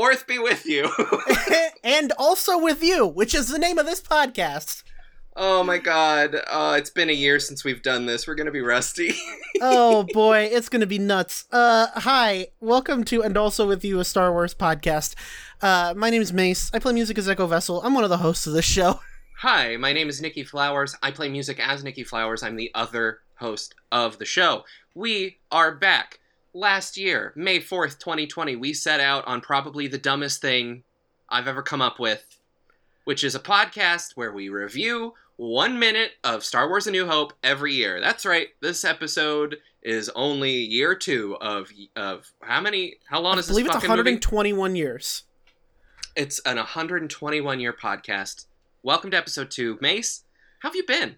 fourth be with you. and also with you, which is the name of this podcast. oh my god. Uh, it's been a year since we've done this. We're gonna be rusty. Oh boy, it's gonna be nuts. Uh, hi, welcome to and also with you a Star Wars podcast. Uh, my name is Meys. I play music as Echo Vessel. I'm one of the hosts of this show. Hi, my name is Nicky Flowers. I play music as Nicky Flowers. I'm the other host of the show. We are back. Last year, May 4th, 2020, we set out on probably the dumbest thing I've ever come up with, which is a podcast where we review one minute of Star Wars A New Hope every year. That's right. This episode is only year two of of how many? How long I is this believe it's fucking movie? 121 years. It's an 121 year podcast. Welcome to episode two. Meys, how have you been?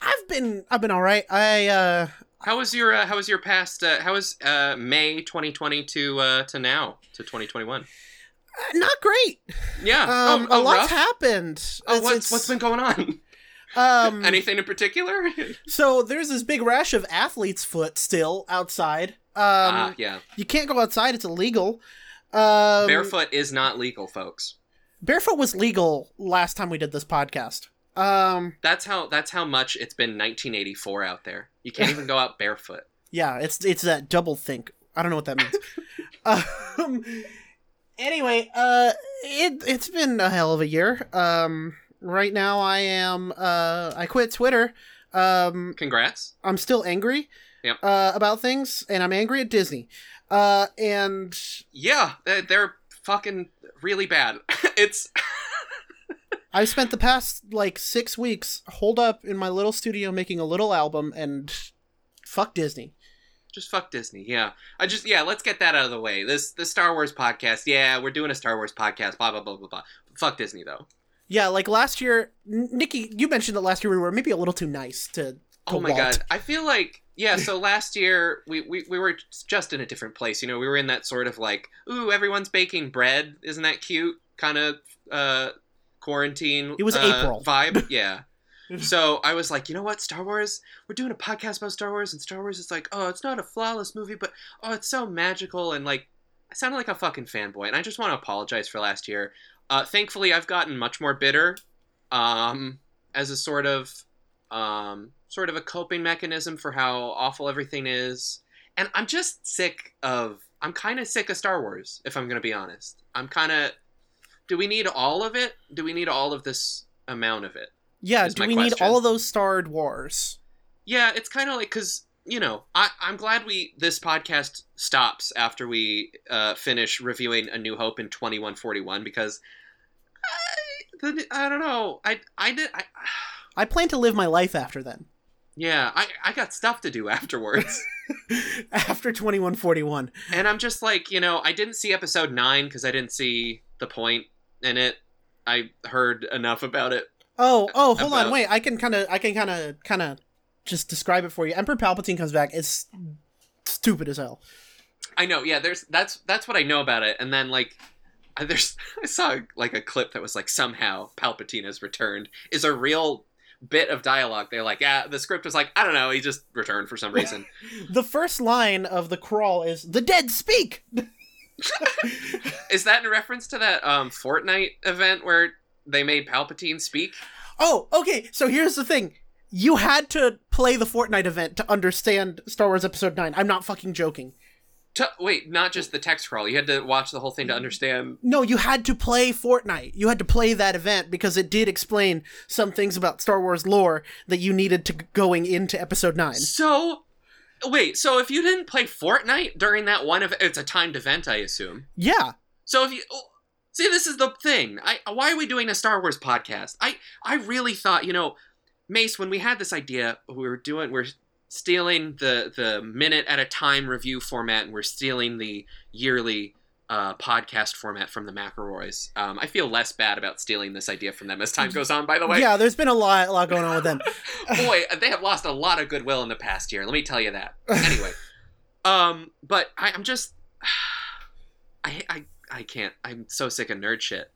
I've been I've been all right. I uh How was your uh, How was your past? Uh, how was uh, May 2020 to uh, to now to 2021? not great. Yeah, Um, oh, a oh, lot's rough? happened. Oh, It's- what's it's- what's been going on? um Anything in particular? so there's this big rash of athlete's foot still outside. Um Ah, yeah. you can't go outside, it's illegal. Um Barefoot is not legal, folks. Barefoot was legal last time we did this podcast. Um That's how that's how much it's been 1984 out there. You can't even go out barefoot. Yeah, it's it's that double think. I don't know what that means. um, anyway, uh, it it's been a hell of a year. Um, right now I am uh I quit Twitter. Um, Congrats. I'm still angry. Yep. Uh, about things, and I'm angry at Disney. Uh, and Yeah, they're, they're fucking really bad. it's I've spent the past like six weeks holed up in my little studio making a little album, and fuck Disney. just fuck Disney. Yeah, I just yeah. Let's get that out of the way. This the Star Wars podcast. Yeah, we're doing a Star Wars podcast. Blah blah blah blah blah. Fuck Disney though. Yeah, like last year, Nicky, you mentioned that last year we were maybe a little too nice to. to Oh my Walt. god, I feel like yeah. So last year we, we we were just in a different place. You know, we were in that sort of like, ooh, everyone's baking bread. Isn't that cute? Kind of uh quarantine. It was uh, April. vibe. Yeah. So I was like, you know what, Star Wars? We're doing a podcast about Star Wars, and Star Wars is like, oh, it's not a flawless movie, but oh, it's so magical, and like, I sounded like a fucking fanboy, and I just want to apologize for last year. Uh, thankfully, I've gotten much more bitter, um, as a sort of, um, sort of a coping mechanism for how awful everything is, and I'm just sick of. I'm kind of sick of Star Wars, if I'm gonna be honest. I'm kind of. Do we need all of it? Do we need all of this amount of it? Yeah, do we need all of those starred wars? Yeah, it's kind of like because you know I I'm glad we this podcast stops after we uh, finish reviewing A New Hope in 2141 because I, I don't know I I did I, I plan to live my life after then. yeah I I got stuff to do afterwards after 2141. and I'm just like you know I didn't see episode nine because I didn't see the point in it I heard enough about it Oh, oh, hold on, wait. I can kind of, I can kind of, kind of just describe it for you. Emperor Palpatine comes back. It's stupid as hell. I know, yeah. There's that's that's what I know about it, and then like, I- there's I saw like a clip that was like somehow Palpatine has returned is a real bit of dialogue. They're like, yeah, the script was like, I don't know, he just returned for some reason. The first line of the crawl is "The dead speak." is that in reference to that um Fortnite event where they made Palpatine speak? Oh, okay. So here's the thing. You had to play the Fortnite event to understand Star Wars Episode 9. I'm not fucking joking. To, wait, not just the text crawl. You had to watch the whole thing to understand. No, you had to play Fortnite. You had to play that event because it did explain some things about Star Wars lore that you needed to going into Episode 9. So, wait. So if you didn't play Fortnite during that one event, it's a timed event, I assume. Yeah. So if you oh, see, this is the thing. I why are we doing a Star Wars podcast? I I really thought you know, Meys, when we had this idea, we were doing we're stealing the the minute at a time review format, and we're stealing the yearly uh, podcast format from the McElroys. Um, I feel less bad about stealing this idea from them as time goes on. By the way, Yeah, there's been a lot, a lot going on with them. boy, they have lost a lot of goodwill in the past year. Let me tell you that. Anyway, um, but I, I'm just, I, I, I can't. I'm so sick of nerd shit.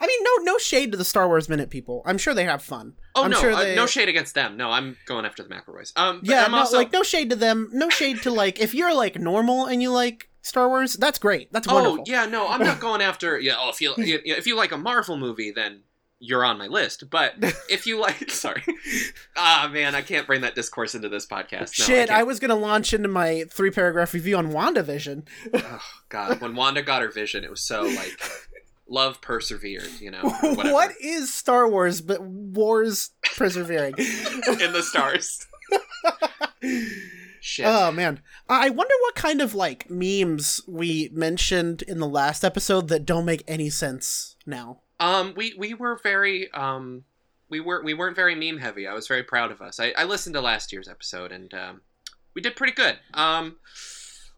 I mean, no, no shade to the Star Wars Minute people. I'm sure they have fun. Oh I'm no, sure uh, no shade against them. No, I'm going after the McElroys. Um, but Yeah, I'm no, also like no shade to them. No shade to like if you're like normal and you like Star Wars, that's great. That's Oh wonderful. Oh yeah, no, I'm not going after. Yeah, oh, if you if you like a Marvel movie, then you're on my list. But if you like, sorry, ah man, I can't bring that discourse into this podcast. No, Shit, I, I, was gonna launch into my three paragraph review on WandaVision. oh, God, when Wanda got her vision, it was so like love persevered, you know. what is Star Wars but wars persevering? in the stars? Shit. oh man, I wonder what kind of like memes we mentioned in the last episode that don't make any sense now. Um, we we were very um, we were we weren't very meme heavy. I was very proud of us. I, I listened to last year's episode and um, we did pretty good. Um,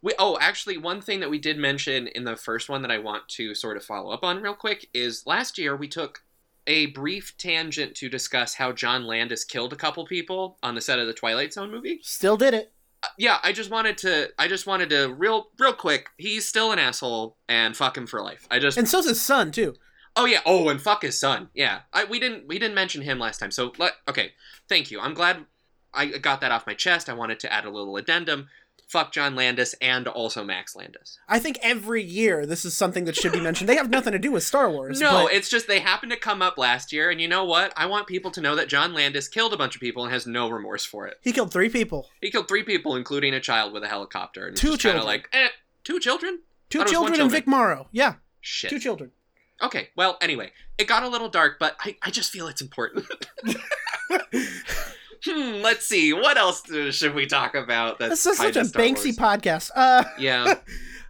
we oh actually one thing that we did mention in the first one that I want to sort of follow up on real quick is last year we took a brief tangent to discuss how John Landis killed a couple people on the set of the Twilight Zone movie. Still did it. Yeah, I just wanted to I just wanted to real real quick. He's still an asshole and fuck him for life. I just And so's his son too. Oh yeah. Oh, and fuck his son. Yeah. I we didn't we didn't mention him last time. So let okay. Thank you. I'm glad I got that off my chest. I wanted to add a little addendum. Fuck John Landis and also Max Landis. I think every year this is something that should be mentioned. They have nothing to do with Star Wars. No, but it's just they happened to come up last year, and you know what? I want people to know that John Landis killed a bunch of people and has no remorse for it. he killed three people. He killed three people, including a child with a helicopter. And Two children. like, eh, two children? Two Thought it was one children and children. Vic Morrow. Yeah, Shit. two children. Okay, well, anyway, it got a little dark, but I, I just feel it's important. hmm, let's see. What else should we talk about? That's This is such a Star Banksy Wars? podcast. Uh, Yeah.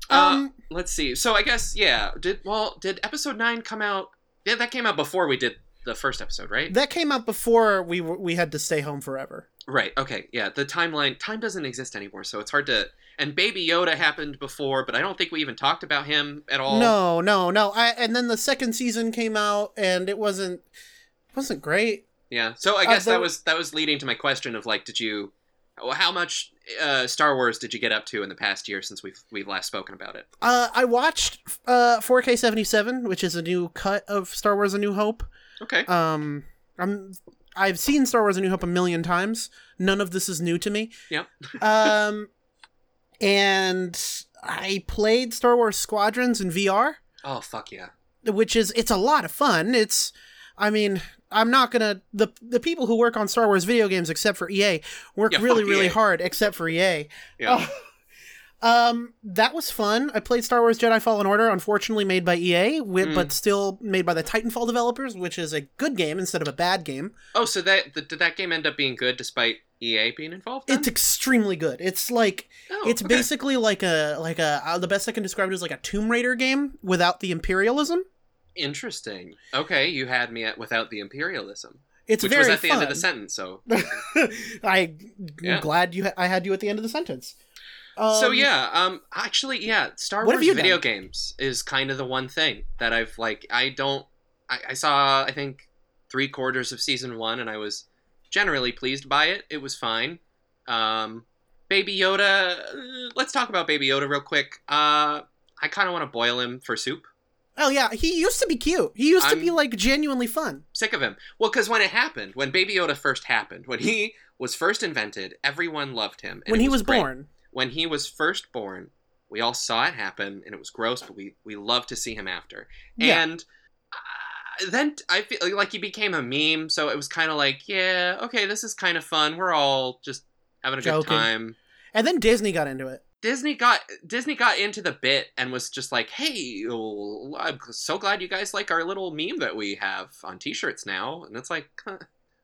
Uh, um, let's see. So I guess yeah. Did well? Did episode nine come out? Yeah, that came out before we did the first episode, right? that came out before we we had to stay home forever. right. Okay. Yeah. The timeline time doesn't exist anymore, so it's hard to. And Baby Yoda happened before, but I don't think we even talked about him at all. No, no, no. I and then the second season came out and it wasn't wasn't great. Yeah. So I Uh, guess there- that was that was leading to my question of like, did you, how much uh, Star Wars did you get up to in the past year since we've we've last spoken about it? Uh, I watched uh 4K 77, which is a new cut of Star Wars: A New Hope. Okay. Um, I'm I've seen Star Wars: A New Hope a million times. None of this is new to me. Yep. um, and I played Star Wars Squadrons in VR, oh fuck yeah. which is it's a lot of fun. It's, I mean, I'm not gonna the the people who work on Star Wars video games, except for EA, work Yeah, really really EA. hard, except for EA. Yeah. Oh. Um, that was fun. I played Star Wars Jedi Fallen Order, unfortunately made by EA, wi- Mm. but still made by the Titanfall developers, which is a good game instead of a bad game. Oh, so that th- did that game end up being good despite EA being involved? then? It's extremely good. It's like Oh, it's okay. basically like a like a uh, the best I can describe it is like a Tomb Raider game without the imperialism. Interesting. Okay, you had me at without the imperialism, It's which very was at the end of the sentence. So, I Yeah. glad you ha- I had you at the end of the sentence. Um, so yeah. Um, actually, yeah. Star what have Wars you video done? games is kind of the one thing that I've like. I don't. I, I saw. I think three quarters of season one, and I was generally pleased by it. It was fine. Um, Baby Yoda. uh, Let's talk about Baby Yoda real quick. Uh, I kind of want to boil him for soup. Oh yeah, he used to be cute. He used to I'm- be like genuinely fun. sick of him. Well, because when it happened, when Baby Yoda first happened, when he was first invented, everyone loved him. when he was great. born. When he was first born, we all saw it happen, and it was gross, but we we loved to see him after. Yeah. And uh, then I feel like he became a meme, so it was kind of like, yeah, okay, this is kind of fun. We're all just having a good time. And then Disney got into it. Disney got Disney got into the bit and was just like, "Hey, I'm so glad you guys like our little meme that we have on T-shirts now." And it's like,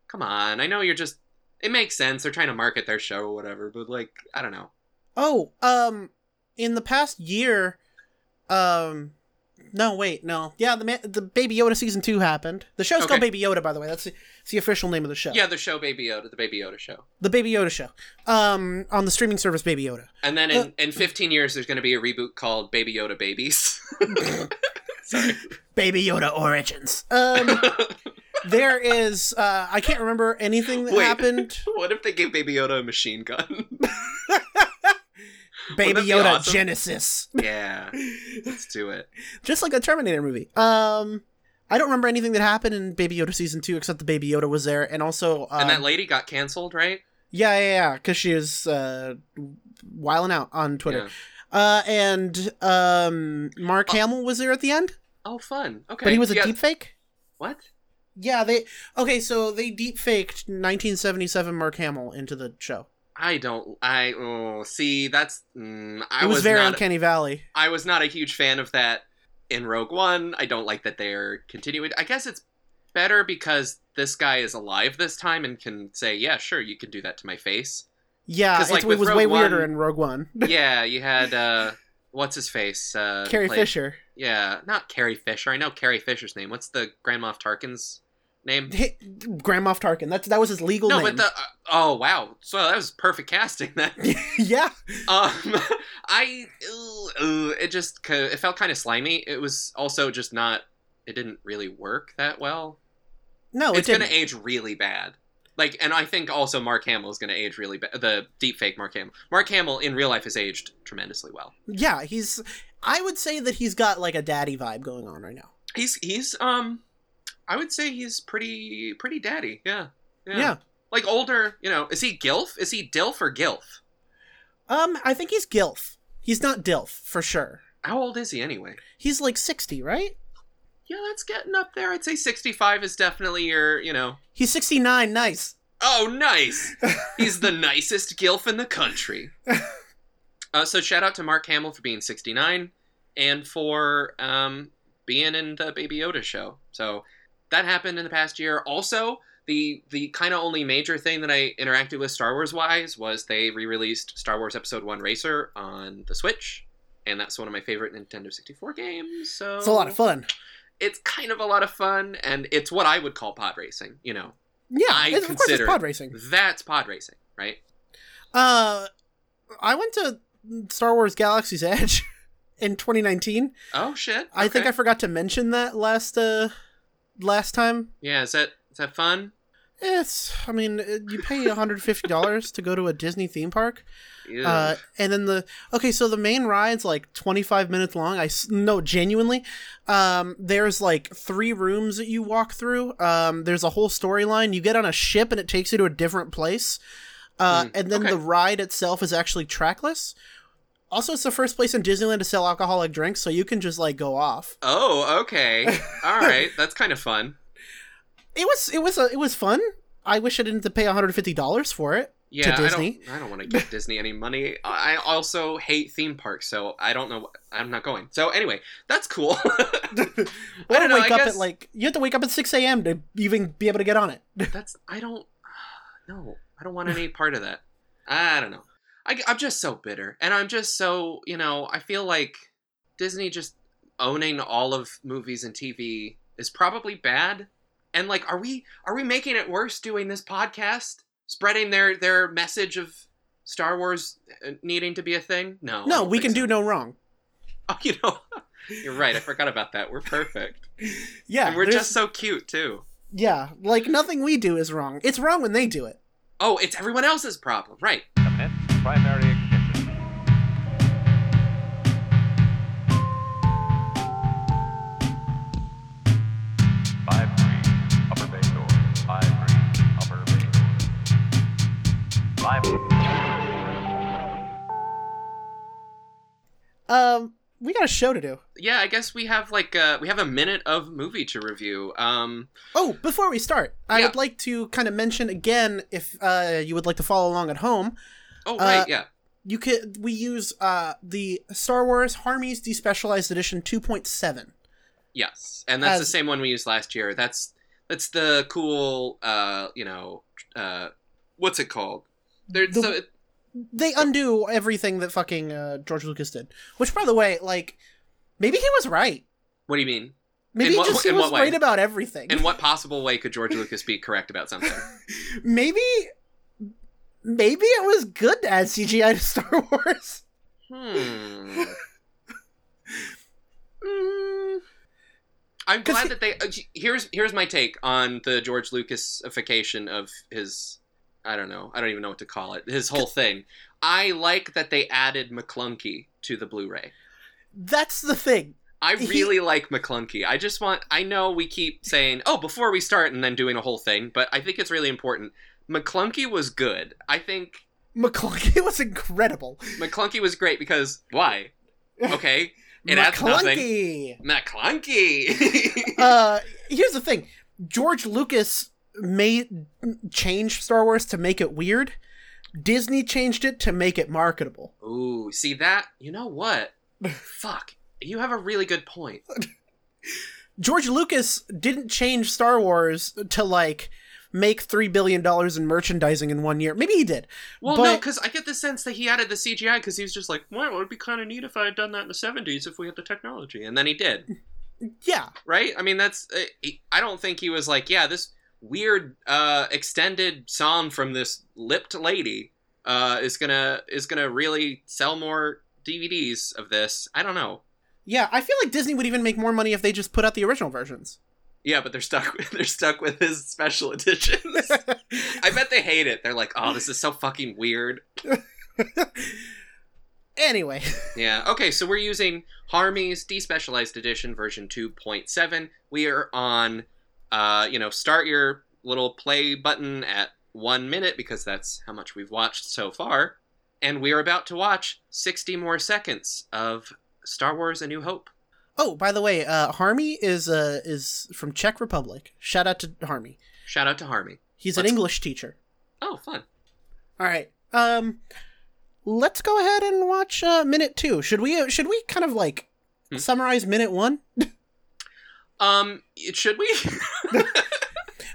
"Come on, I know you're just." It makes sense. They're trying to market their show or whatever, but like, I don't know. Oh, um, in the past year, um, no, wait, no, yeah, the ma- the Baby Yoda season two happened. The show's called Baby Yoda, by the way. That's the, that's the official name of the show. Yeah, the show Baby Yoda, the Baby Yoda show. the Baby Yoda show. Um, on the streaming service Baby Yoda. And then Uh, in, in 15 years, there's going to be a reboot called Baby Yoda Babies. Sorry. Baby Yoda Origins. Um, there is, uh, I can't remember anything that Wait. happened. what if they gave Baby Yoda a machine gun? Baby Yoda awesome? Genesis. yeah, let's do it. just like a Terminator movie. Um, I don't remember anything that happened in Baby Yoda season two except the Baby Yoda was there, and also, um, and that lady got canceled, right? yeah, yeah, yeah, because she was uh, wiling out on Twitter. Yeah. Uh, and um, Mark Oh. Hamill was there at the end, Oh, fun. Okay. but he was a Yeah. deep fake. What? Yeah, they okay. So they deep faked 1977 Mark Hamill into the show. I don't. I oh, see. That's. Mm, I it was, very not. uncanny valley. I was not a huge fan of that in Rogue One. I don't like that they're continuing. I guess it's better because this guy is alive this time and can say, "Yeah, sure, you can do that to my face." Yeah, like, it was Rogue way weirder One- in Rogue One. yeah, you had uh, what's his face? Uh, Carrie played- Fisher, Yeah, not Carrie Fisher. I know Carrie Fisher's name. What's the Grand Moff Tarkin's name? Hey, Grand Moff Tarkin. That that was his legal no, name. but the uh, oh wow, so that was perfect casting. Then yeah, um, I it just it felt kind of slimy. It was also just not. It didn't really work that well. no, it's it gonna age really bad. Like, and I think also Mark Hamill is gonna age really bad. The deep fake Mark Hamill. Mark Hamill in real life has aged tremendously well. Yeah, he's. I would say that he's got like a daddy vibe going on right now. He's he's um, I would say he's pretty pretty daddy. Yeah, Yeah. Like older, you know. Is he Gilf? Is he Dilf or Gilf? Um, I think he's Gilf. He's not Dilf for sure. How old is he anyway? He's like sixty, right? Yeah, that's getting up there. I'd say 65 is definitely your, you know. He's sixty nine. Nice. Oh, nice. He's the nicest gilf in the country. Uh, so shout out to Mark Hamill for being 69 and for um, being in the Baby Yoda show. So that happened in the past year. Also, the the kind of only major thing that I interacted with Star Wars wise was they re-released Star Wars Episode 1 Racer on the Switch. And that's one of my favorite Nintendo 64 games. So It's a lot of fun. it's kind of a lot of fun and it's what I would call pod racing, you know. Yeah, I of course it's consider- pod racing. That's pod racing, right? Uh, I went to Star Wars Galaxy's Edge in 2019. Oh shit. I think I forgot to mention that last uh last time. Yeah, is that is that fun? It's, I mean, uh, you pay $150 to go to a Disney theme park. Uh, and then the, okay, so the main ride's like 25 minutes long. I no, genuinely. Um, there's like three rooms that you walk through. Um, there's a whole storyline. You get on a ship and it takes you to a different place. Uh, Mm, and then okay. the ride itself is actually trackless. Also, it's the first place in Disneyland to sell alcoholic drinks, so you can just like go off. oh, okay. All right, that's kind of fun. It was it was a, it was fun. I wish I didn't have to pay $150 for it. Yeah, Disney. I don't. I don't want to give Disney any money. I I also hate theme parks, so I don't know. I'm not going. So anyway, that's cool. Well, I don't know, wake I up guess- at like you have to wake up at six a.m. to even be able to get on it. that's. I don't. No, I don't want any part of that. I don't know. I, I'm just so bitter, and I'm just so you know. I feel like Disney just owning all of movies and TV is probably bad. And like, are we are we making it worse doing this podcast, spreading their their message of Star Wars uh, needing to be a thing? No, no, we can so. do no wrong. Oh, you know, you're right. I forgot about that. We're perfect, Yeah, and we're there's- just so cute too. yeah, like nothing we do is wrong. It's wrong when they do it. Oh, it's everyone else's problem, right? Commence primary ignition. Five three, upper bay door. Five three, upper bay door. Five. Um, we got a show to do. Yeah, I guess we have like uh, we have a minute of movie to review. Um, Oh, before we start, I Yeah. would like to kind of mention again if uh, you would like to follow along at home. Oh right, Uh, yeah. You could we use uh the Star Wars Harmy's Despecialized Edition 2.7. Yes, and that's the same one we used last year. That's that's the cool, uh, you know, uh, what's it called? There, The- so it, They undo everything that fucking uh, George Lucas did. Which, by the way, like maybe he was right. what do you mean? Maybe what- just he was way? right about everything. In what possible way could George Lucas be correct about something? maybe maybe it was good to add CGI to Star Wars. Hmm. Mm. I'm glad he- that they. uh, Here's here's my take on the George Lucasification of his. I don't know. I don't even know what to call it. His whole thing. I like that they added Maclunkey to the Blu-ray. That's the thing. I He- really like Maclunkey. I just want. I know we keep saying, "Oh, before we start," and then doing a whole thing, but I think it's really important. Maclunkey was good. I think Maclunkey was incredible. Maclunkey was great because why? Okay, it. Maclunkey. Maclunkey. uh, here's the thing: George Lucas made changed Star Wars to make it weird. Disney changed it to make it marketable. Ooh, see that? You know what? Fuck. You have a really good point. George Lucas didn't change Star Wars to like make three billion dollars in merchandising in one year. Maybe he did. Well, no, But- because I get the sense that he added the CGI because he was just like, well, it would be kind of neat if I had done that in the 70s if we had the technology. And then he did, Yeah, right? I mean, that's. Uh, I don't think he was like, yeah, this weird uh, extended song from this lipped lady uh, is gonna is gonna really sell more DVDs of this. I don't know. yeah. I feel like Disney would even make more money if they just put out the original versions. Yeah, but they're stuck. With, they're stuck with his special editions. I bet they hate it. They're like, oh, this is so fucking weird. anyway, Yeah. Okay, so we're using Harmy's despecialized edition version 2.7. We are on uh, you know, start your little play button at 1 minute because that's how much we've watched so far. And we are about to watch 60 more seconds of Star Wars A New Hope. Oh by the way, uh, Harmy is uh is from Czech Republic. Shout out to Harmy. Shout out to Harmy. He's an Let's- English teacher. Oh, fun. All right. Um, let's go ahead and watch uh, minute two. Should we? Uh, should we kind of like Hmm. summarize minute one? Um, should we?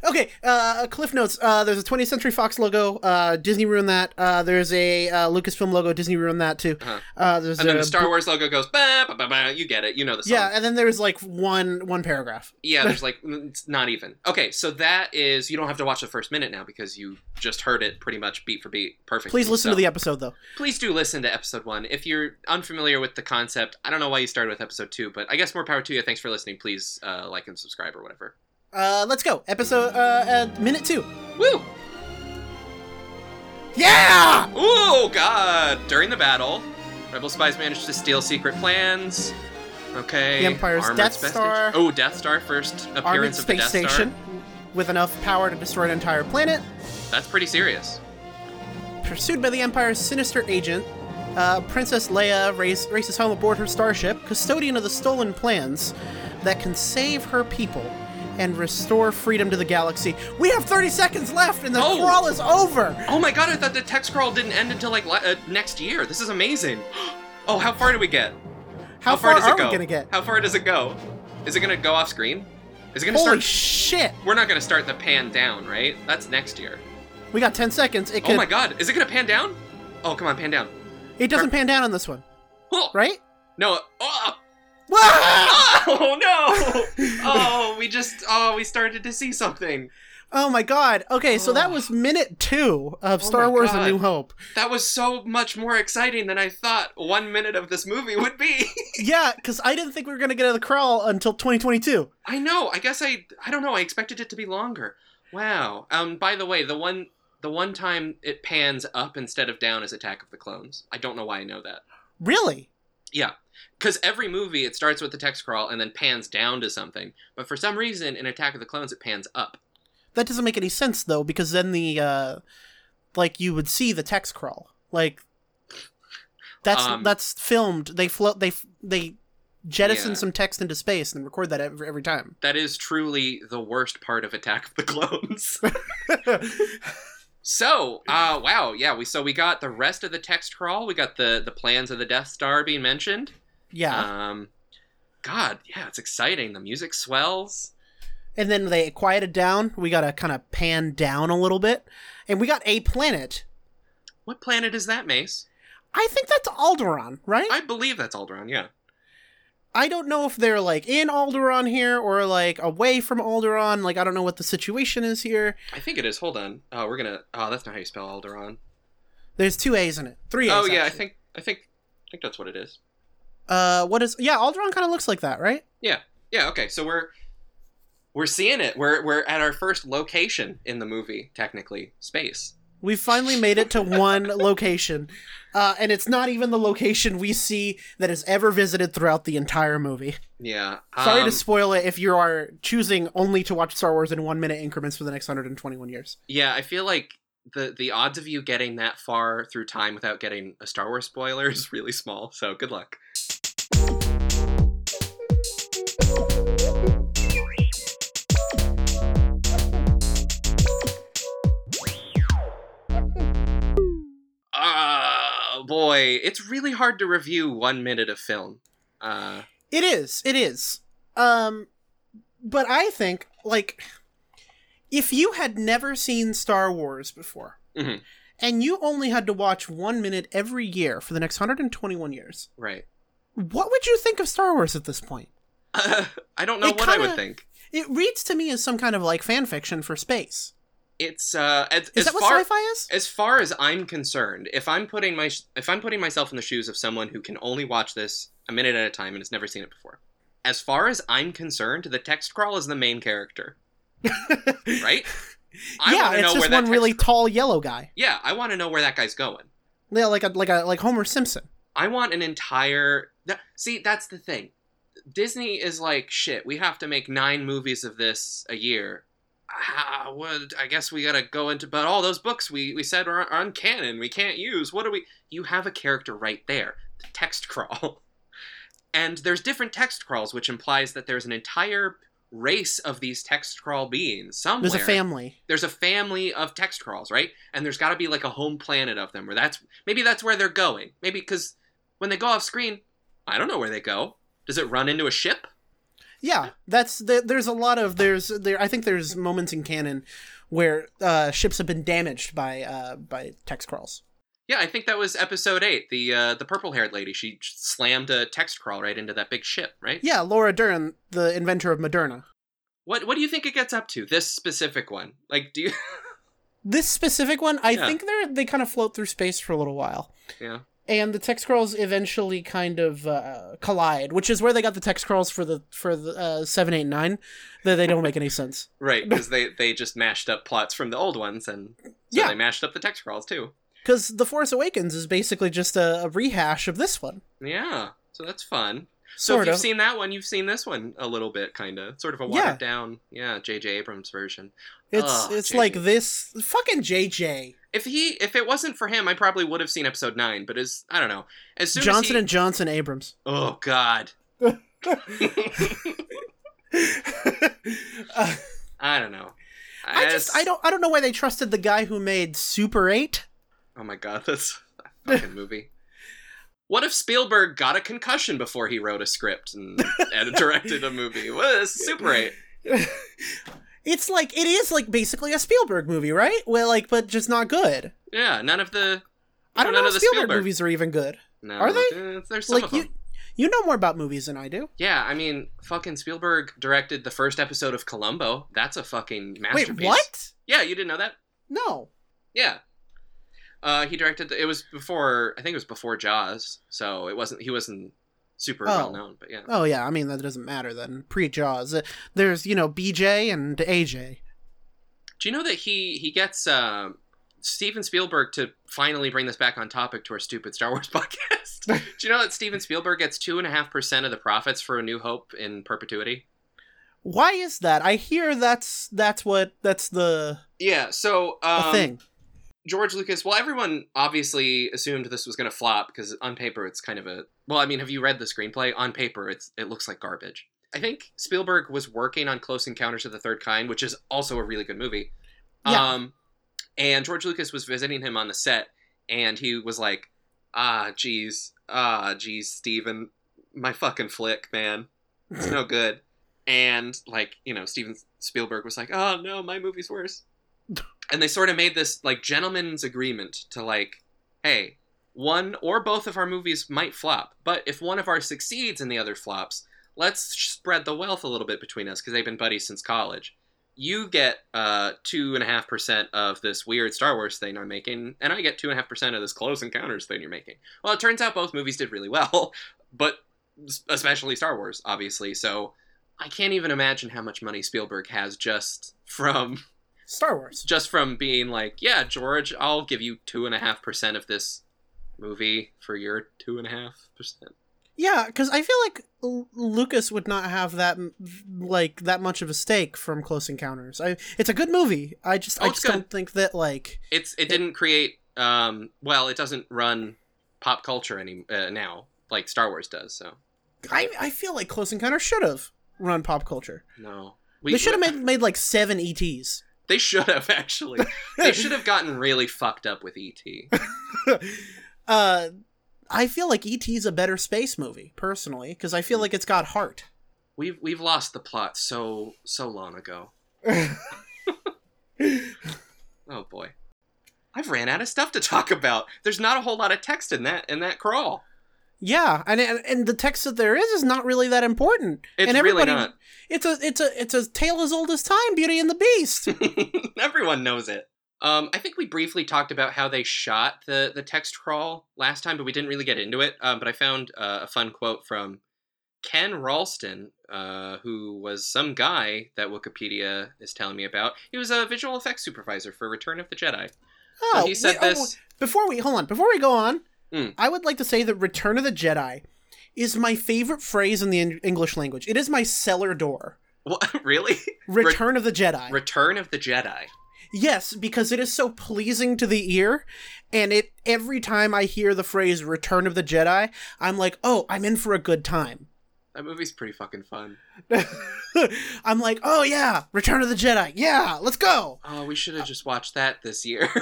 Okay. Uh, Cliff notes. Uh, there's a 20th Century Fox logo. Uh, Disney ruined that. Uh, there's a uh, Lucasfilm logo. Disney ruined that too. Uh-huh. Uh, there's and then a the Star Wars logo goes ba ba ba ba. You get it. You know the song. Yeah, and then there's like one one paragraph. Yeah, there's like it's not even. Okay, so that is you don't have to watch the first minute now because you just heard it pretty much beat for beat perfectly. Please listen So to the episode though. Please do listen to episode one. If you're unfamiliar with the concept, I don't know why you started with episode two, but I guess more power to you. Thanks for listening. Please uh, like and subscribe or whatever. Uh, let's go. Episode uh, uh minute two. Woo! Yeah. Oh God! During the battle, rebel spies managed to steal secret plans. Okay. The Empire's Armored Death Star. Oh, Death Star first Armored appearance of the space Death station with enough power to destroy an entire planet. That's pretty serious. Pursued by the Empire's sinister agent, uh, Princess Leia race, races home aboard her starship, custodian of the stolen plans that can save her people and restore freedom to the galaxy. We have 30 seconds left, and the Oh! crawl is over. Oh my God! I thought the text crawl didn't end until like uh, next year. This is amazing. Oh, how far do we get? How, far, far, does are it go? we gonna get? How far does it go? Is it gonna go off screen? Is it gonna Holy start? shit! We're not gonna start the pan down, right? That's next year. We got 10 seconds. It Oh my god, is it gonna pan down? Oh, come on, pan down. It doesn't pan down on this one, Oh, right? No. Oh, Wah! Oh no! Oh, we just oh we started to see something. Oh my god. Okay, so that was minute two of Oh Star my Wars: A New Hope. That was so much more exciting than I thought one minute of this movie would be. Yeah, because I didn't think we were gonna get to the crawl until 2022. I know. I guess I I don't know. I expected it to be longer. Wow. Um. By the way, the one the one time it pans up instead of down is Attack of the Clones. I don't know why I know that. Really? Yeah. Because every movie it starts with the text crawl and then pans down to something, but for some reason in Attack of the Clones it pans up. That doesn't make any sense though, because then the uh, like you would see the text crawl. Like that's Um, that's filmed. They float. They they jettison Yeah. some text into space and record that every, every time. That is truly the worst part of Attack of the Clones. so, uh, wow, yeah, we so we got the rest of the text crawl. We got the the plans of the Death Star being mentioned. Yeah. Um, God, yeah, it's exciting. The music swells. and then they quieted down. We got to kind of pan down a little bit, and we got a planet. What planet is that, Meys? I think that's Alderaan, right? I believe that's Alderaan. Yeah. I don't know if they're like in Alderaan here or like away from Alderaan. Like I don't know what the situation is here. I think it is. Hold on. Oh, we're gonna. Oh, that's not how you spell Alderaan. There's two A's in it. Three A's. Oh yeah, I think I think I think that's what it is. Uh, what is? Yeah, Alderaan kind of looks like that, right? Yeah. Yeah. Okay. So we're we're seeing it. We're we're at our first location in the movie. Technically, space. We finally made it to one location, uh, and it's not even the location we see that is ever visited throughout the entire movie. Yeah. Sorry um, to spoil it if you are choosing only to watch Star Wars in one minute increments for the next 121 years. Yeah, I feel like the the odds of you getting that far through time without getting a Star Wars spoiler is really small. So good luck. Ah, boy, it's really hard to review one minute of film. Uh, It is. It is. Um, but I think like if you had never seen Star Wars before, Mhm. and you only had to watch one minute every year for the next 121 years, right. what would you think of Star Wars at this point? I don't know It what I would think. It reads to me as some kind of like fan fiction for space. It's uh, as, Is as that what far sci-fi is? as far as I'm concerned, if I'm putting my if I'm putting myself in the shoes of someone who can only watch this a minute at a time and has never seen it before, as far as I'm concerned, the text crawl is the main character, right? I yeah, it's know just where one really tall yellow guy. Yeah, I want to know where that guy's going. Yeah, like a like a like Homer Simpson. I want an entire. That, see, that's the thing. Disney is like shit. We have to make nine movies of this a year. Ah, what? I guess we gotta go into. But all those books we we said are, are uncanon. We can't use. What do we? You have a character right there. The text crawl. And there's different text crawls, which implies that there's an entire race of these text crawl beings somewhere. There's a family. There's a family of text crawls, right? And there's got to be like a home planet of them where that's maybe that's where they're going. Maybe because when they go off screen, I don't know where they go. Does it run into a ship? Yeah, that's the, there's a lot of there's there. I think there's moments in canon where uh, ships have been damaged by uh, by text crawls. Yeah, I think that was episode eight. The uh, the purple haired lady she slammed a text crawl right into that big ship, right? Yeah, Laura Dern, the inventor of Moderna. What what do you think it gets up to? This specific one, like, do you? This specific one, I Yeah. think they're they kind of float through space for a little while, yeah. And the text crawls eventually kind of uh, collide, which is where they got the text crawls for the for the uh, seven, eight, nine. That they don't make any sense. Right, because they they just mashed up plots from the old ones, and so Yeah. they mashed up the text crawls too. Because the Force Awakens is basically just a, a rehash of this one, Yeah, so that's fun. So sort if you've of. seen that one, you've seen this one a little bit, kind of, sort of a watered Yeah. down, yeah, J.J. Abrams version. It's Ugh, it's like this fucking JJ If he, if it wasn't for him, I probably would have seen episode nine. But as I don't know, as soon Johnson as he, and Johnson Abrams. oh god, Uh, I don't know. I just I don't I don't know why they trusted the guy who made Super Eight. Oh my god, that's a fucking movie. What if Spielberg got a concussion before he wrote a script and, and directed a movie? What is Super Eight? It's like it is like basically a Spielberg movie, right? Well, like, but just not good. Yeah, none of the. I don't know if the Spielberg, Spielberg. movies are even good. No, Are they? uh, There's some like you, you know more about movies than I do. Yeah, I mean, fucking Spielberg directed the first episode of Columbo. That's a fucking masterpiece. Wait, what? Yeah, you didn't know that? No. Yeah. Uh, he directed. The, it was before. I think it was before Jaws, so it wasn't. He wasn't super Oh. well known, but yeah. Oh yeah, I mean that doesn't matter then. Pre Jaws, Uh, there's you know BJ and AJ. Do you know that he he gets um Steven Spielberg to finally bring this back on topic to our stupid Star Wars podcast? Do you know that Steven Spielberg gets two and a half percent of the profits for A New Hope in perpetuity? Why is that? I hear that's that's what that's the Yeah. So um, thing. George Lucas. Well, everyone obviously assumed this was going to flop because on paper it's kind of a. Well, I mean, have you read the screenplay? On paper, it's it looks like garbage. I think Spielberg was working on Close Encounters of the Third Kind, which is also a really good movie. Yeah. Um, and George Lucas was visiting him on the set, and he was like, "Ah, geez, ah, geez, Steven, my fucking flick, man, it's no good." And like, you know, Steven Spielberg was like, "Oh no, my movie's worse." and they sort of made this like gentleman's agreement to like, "Hey, one or both of our movies might flop, but if one of ours succeeds and the other flops, let's spread the wealth a little bit between us because they've been buddies since college. You get uh, two and a half percent of this weird Star Wars thing I'm making, and I get two and a half percent of this Close Encounters thing you're making. Well, it turns out both movies did really well, but especially Star Wars, obviously. So I can't even imagine how much money Spielberg has just from Star Wars. just from being like, yeah, George, I'll give you two and a half percent of this movie for your two and a half percent. Yeah, because I feel like L- Lucas would not have that like that much of a stake from Close Encounters. I it's a good movie. I just Oh, I just don't think that like It's it didn't create um well, it doesn't run pop culture any uh, now like Star Wars does. So I I feel like Close Encounters should have run pop culture. no, they should have made made like seven ETs. They should have actually. they should have gotten really fucked up with ET. uh, I feel like ET is a better space movie personally because I feel like it's got heart. We've we've lost the plot so so long ago. Oh boy. I've ran out of stuff to talk about. There's not a whole lot of text in that in that crawl. Yeah, and, and and the text that there is is not really that important. It's and really not. It's a it's a it's a tale as old as time. Beauty and the Beast. Everyone knows it. Um, I think we briefly talked about how they shot the the text crawl last time, but we didn't really get into it. Um, but I found uh, a fun quote from Ken Ralston, uh, who was some guy that Wikipedia is telling me about. He was a visual effects supervisor for Return of the Jedi. Oh, he said wait, oh, this- before we hold on. Before we go on, Mm. I would like to say that "Return of the Jedi" is my favorite phrase in the Eng- English language. It is my cellar door. What really? Return of the Jedi. Return of the Jedi. Yes, because it is so pleasing to the ear, and it every time I hear the phrase "Return of the Jedi," I'm like, "Oh, I'm in for a good time." That movie's pretty fucking fun. I'm like, "Oh yeah, Return of the Jedi, yeah, let's go." Oh, we should have just watched that this year.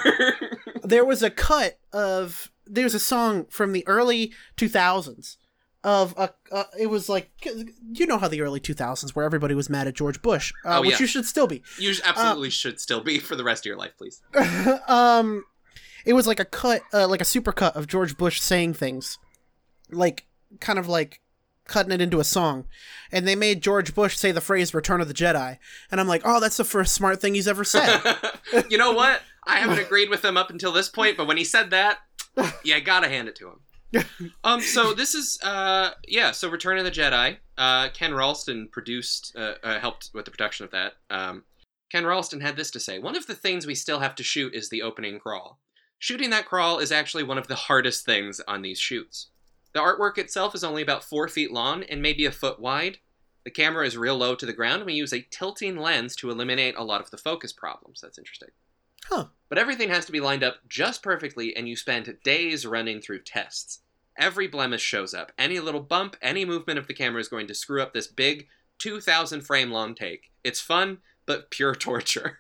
There was a cut of there's a song from the early 2000s of a uh, it was like you know how the early 2000s where everybody was mad at George Bush, uh, Oh, which yeah. you should still be. you Uh, absolutely should still be for the rest of your life, please. um it was like a cut uh, like a super cut of george bush saying things like kind of like cutting it into a song and they made george bush say the phrase return of the jedi and i'm like oh that's the first smart thing he's ever said you know what? I haven't agreed with him up until this point, but when he said that, yeah, I gotta hand it to him. Um, so this is uh, yeah. So Return of the Jedi. Uh, Ken Ralston produced, uh, uh, helped with the production of that. Um, Ken Ralston had this to say: One of the things we still have to shoot is the opening crawl. Shooting that crawl is actually one of the hardest things on these shoots. The artwork itself is only about four feet long and maybe a foot wide. The camera is real low to the ground, and we use a tilting lens to eliminate a lot of the focus problems. That's interesting. Huh But everything has to be lined up just perfectly, and you spend days running through tests. Every blemish shows up. Any little bump, any movement of the camera is going to screw up this big 2,000 frame long take. It's fun, but pure torture.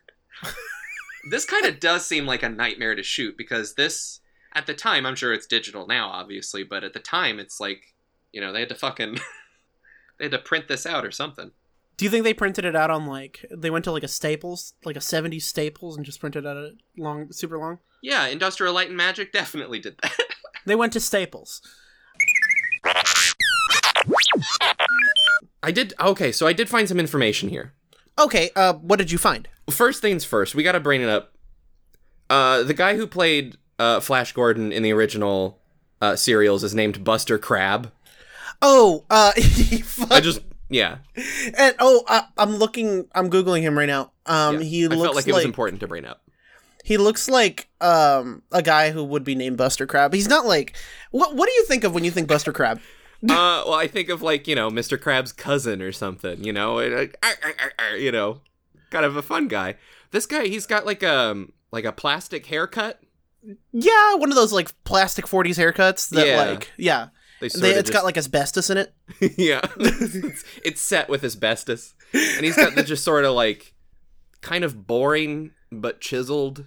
this kind of does seem like a nightmare to shoot because this, at the time, I'm sure it's digital now, obviously, but at the time, it's like, you know, they had to fucking. they had to print this out or something. Do you think they printed it out on like they went to like a staples like a 70s staples and just printed out a long super long Yeah, Industrial Light and Magic definitely did that. they went to staples I did. Okay, so I did find some information here. okay uh what did you find First things first, we got to bring it up. Uh, the guy who played uh, Flash Gordon in the original uh, serials is named Buster Crabbe. oh uh I just, yeah, and oh I, i'm looking i'm googling him right now um yeah. he I looks felt like like, it was important to bring up. he looks like um a guy who would be named buster crabbe he's not like what what do you think of when you think buster crabbe uh, well, I think of like you know Mr. Crab's cousin or something. You know, you know, kind of a fun guy. This guy, he's got like um like a plastic haircut. yeah one of those like plastic 40s haircuts that Yeah. like yeah They sort they, it's got like asbestos in it yeah, it's, it's set with asbestos, and he's got the just sort of like kind of boring but chiseled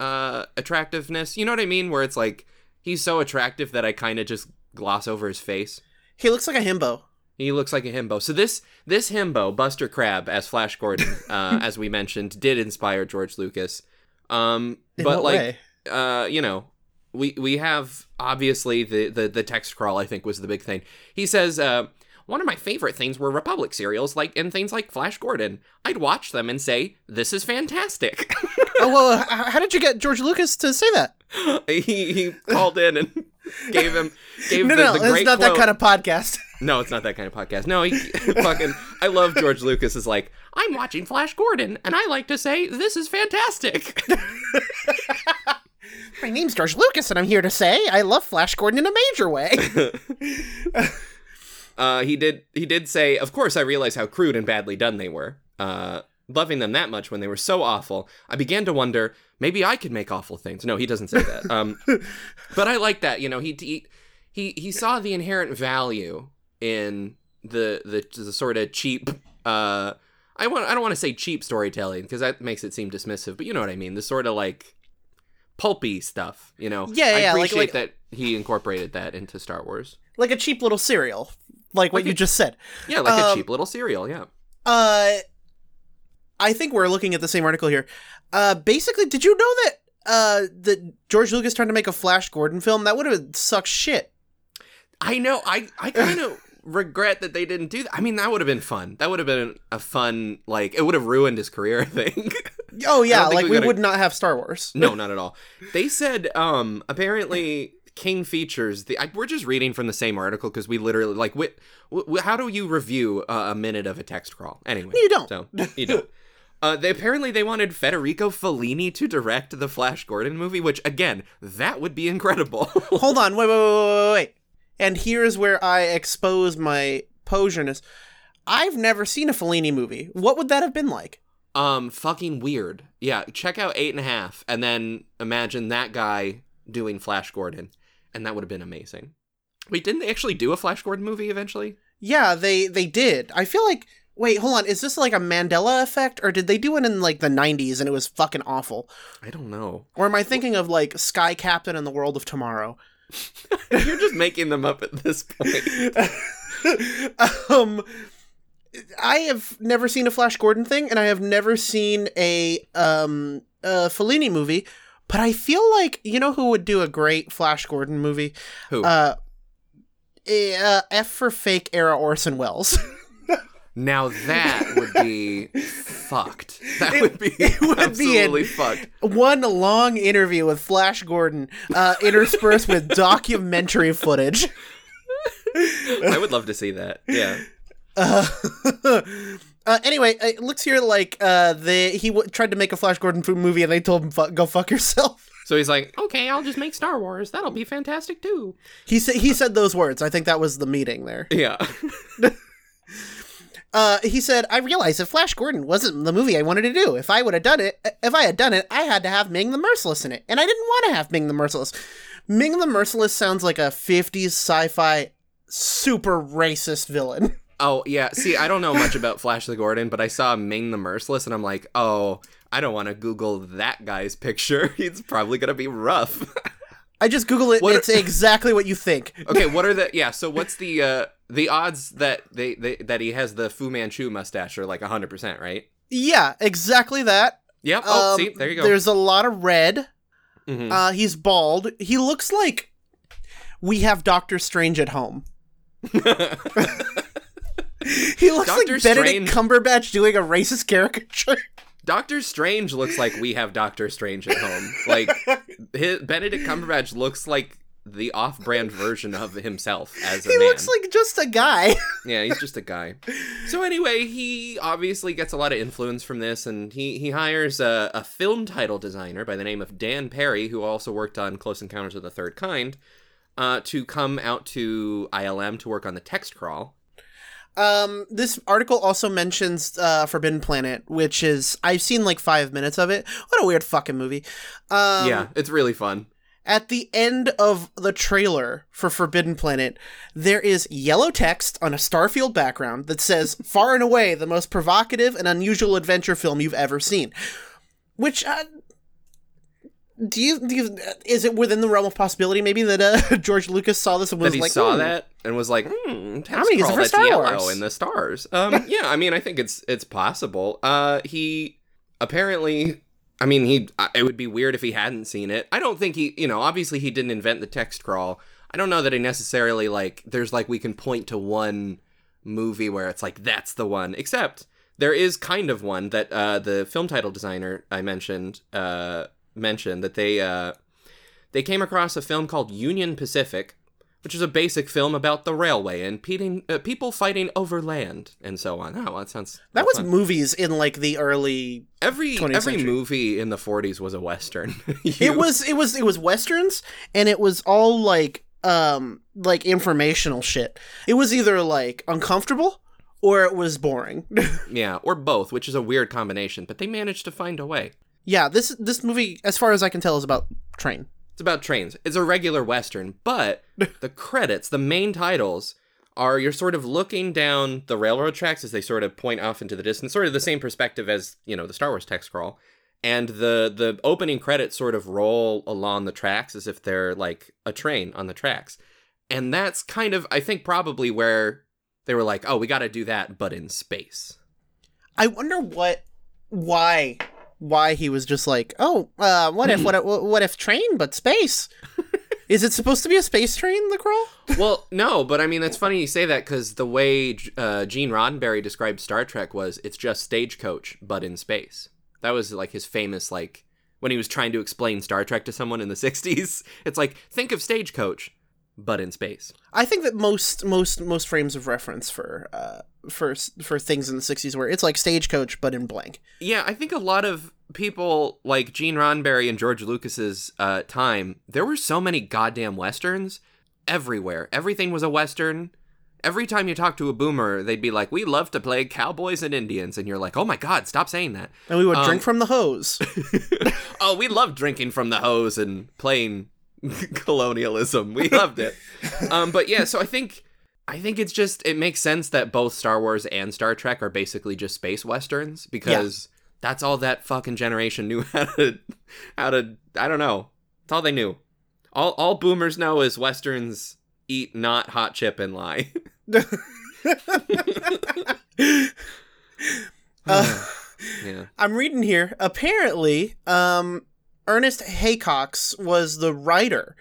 uh attractiveness. You know what I mean? Where it's like he's so attractive that I kind of just gloss over his face. he looks like a himbo He looks like a himbo. So this this himbo, Buster Crabbe, as Flash Gordon, uh, as we mentioned, did inspire George Lucas. Um, In but like, way? uh, you know, we we have obviously the, the the text crawl. I think was the big thing. He says. Uh, one of my favorite things were Republic serials, like and things like Flash Gordon. I'd watch them and say, "This is fantastic." oh well how did you get george lucas to say that he, he called in and gave him gave no the, no the it's not that kind of podcast No, it's not that kind of podcast. No, he fucking. I love George Lucas. Is like, I'm watching Flash Gordon, and I like to say this is fantastic. My name's george lucas and i'm here to say i love flash gordon in a major way Uh, he did. He did say, "Of course, I realize how crude and badly done they were. Uh, loving them that much when they were so awful, I began to wonder maybe I could make awful things." No, he doesn't say that. Um, but I like that. You know, he he he he saw the inherent value in the the, the sort of cheap. Uh, I want. I don't want to say cheap storytelling because that makes it seem dismissive. But you know what I mean. The sort of like pulpy stuff. You know. Yeah, I yeah, like- appreciate like- that he incorporated that into Star Wars. like a cheap little serial, like what Like you just said. Yeah, like a Um, cheap little serial. Yeah. Uh, I think we're looking at the same article here. Uh, basically, did you know that uh that George Lucas trying to make a Flash Gordon film that would have sucked shit. I know. I I kind of regret that they didn't do that. I mean, that would have been fun. That would have been a fun like it would have ruined his career. I think. Oh yeah, like we we gotta- would not have Star Wars. no, not at all. They said um apparently King Features. The I, we're just reading from the same article because we literally like. Wh- wh- how do you review uh, a minute of a text crawl? Anyway, You don't. So you don't. Uh, they apparently they wanted Federico Fellini to direct the Flash Gordon movie, which again, that would be incredible. Hold on, wait, wait, wait, wait, wait. And here's where I expose my poserness. I've never seen a Fellini movie. What would that have been like? Um, fucking weird. Yeah, check out eight and a half, and then imagine that guy doing Flash Gordon, and that would have been amazing. Wait, didn't they actually do a Flash Gordon movie eventually? Yeah, they they did. I feel like wait, hold on. Is this like a Mandela effect, or did they do it in like the '90s and it was fucking awful? I don't know. Or am I thinking of like Sky Captain and the World of Tomorrow? You're just making them up at this point. um, I have never seen a Flash Gordon thing, and I have never seen a um a Fellini movie. But I feel like you know who would do a great Flash Gordon movie? Who? Uh, eh, uh F for fake era Orson Welles. now that would be fucked. That It- would be it would be absolutely an- fucked. One long interview with Flash Gordon, uh, interspersed with documentary footage. I would love to see that. Yeah. Uh, uh, anyway, it looks here like uh, they he w- tried to make a Flash Gordon food movie, and they told him Fu- go fuck yourself. So he's like, okay, I'll just make Star Wars. That'll be fantastic too. He said he said those words. I think that was the meeting there. Yeah. Uh, he said, "I realized that Flash Gordon wasn't the movie I wanted to do. If I would have done it, if I had done it, I had to have Ming the Merciless in it, and I didn't want to have Ming the Merciless. Ming the Merciless sounds like a '50s sci-fi super racist villain." Oh yeah. See, I don't know much about Flash the Gordon, but I saw Ming the Merciless, and I'm like, oh, I don't want to Google that guy's picture. He's probably gonna be rough. I just Google it. What- it's exactly what you think. okay, what are the yeah? So what's the uh the odds that they, they that he has the Fu Manchu mustache are like hundred percent, right? Yeah, exactly that. Yep. Oh, Um, see, there you go. There's a lot of red. Mhm. Uh, he's bald. He looks like we have Doctor Strange at home. He looks Doctor like Benedict Strange- Cumberbatch doing a racist caricature. Doctor Strange looks like we have Doctor Strange at home. Like his, Benedict Cumberbatch looks like the off-brand version of himself as a he man. looks like just a guy. yeah, he's just a guy. So anyway, he obviously gets a lot of influence from this, and he he hires a, a film title designer by the name of Dan Perry, who also worked on Close Encounters of the Third Kind, uh, to come out to ILM to work on the text crawl. Um, this article also mentions uh, Forbidden Planet, which is I've seen like five minutes of it. What a weird fucking movie. Um, yeah, it's really fun. At the end of the trailer for Forbidden Planet, there is yellow text on a Starfield background that says, far and away the most provocative and unusual adventure film you've ever seen. Which, uh, do you, do you, is it within the realm of possibility maybe that uh, George Lucas saw this and was that he like, saw "Hmm, that and was like, hmm, I'm gonna it for Star yellow Wars." in the stars. Um, yeah, I mean, I think it's it's possible. Uh, he apparently, I mean, he. It would be weird if he hadn't seen it. I don't think he, you know, obviously he didn't invent the text crawl. I don't know that he necessarily like. There's like we can point to one movie where it's like that's the one. Except there is kind of one that uh, the film title designer I mentioned uh, mentioned that they uh, they came across a film called Union Pacific, which is a basic film about the railway and peating, uh, people fighting over land and so on. Oh, that sounds That was fun. movies in like the early. every 20th every century. movie in the 40s was a western. It was it was it was westerns, and it was all like um like informational shit. It was either like uncomfortable or it was boring. Yeah, or both, which is a weird combination, but they managed to find a way. Yeah, this this movie, as far as I can tell, is about train. It's about trains. It's a regular Western, but the credits, the main titles, are you're sort of looking down the railroad tracks as they sort of point off into the distance, sort of the same perspective as, you know, the Star Wars text crawl, And the the opening credits sort of roll along the tracks as if they're like a train on the tracks. And that's kind of I think probably where they were like, "Oh, we got to do that but in space." I wonder what, why, why he was just like, oh, uh, what if, what if, what if train but space? Is it supposed to be a space train, the crawl? well, no, but I mean, it's funny you say that because the way uh, Gene Roddenberry described Star Trek was it's just stagecoach, but in space. That was like his famous, like, when he was trying to explain Star Trek to someone in the 60s. It's like, think of stagecoach, but in space. I think that most most most frames of reference for uh for for things in the '60s were it's like stagecoach but in blank. Yeah, I think a lot of people like Gene Roddenberry and George Lucas's uh, time, there were so many goddamn westerns everywhere. Everything was a western. Every time you talk to a boomer, they'd be like, "We love to play cowboys and Indians," and you're like, "Oh my god, stop saying that." And we would Um, drink from the hose. oh, we love drinking from the hose and playing colonialism. We loved it. um, but yeah, so I think I think it's just it makes sense that both Star Wars and Star Trek are basically just space westerns because that's all that fucking generation knew how to how to I don't know. It's all they knew. All all boomers know is westerns eat not hot chip and lie. Uh, yeah. I'm reading here. Apparently, um, Ernest Haycox was the writer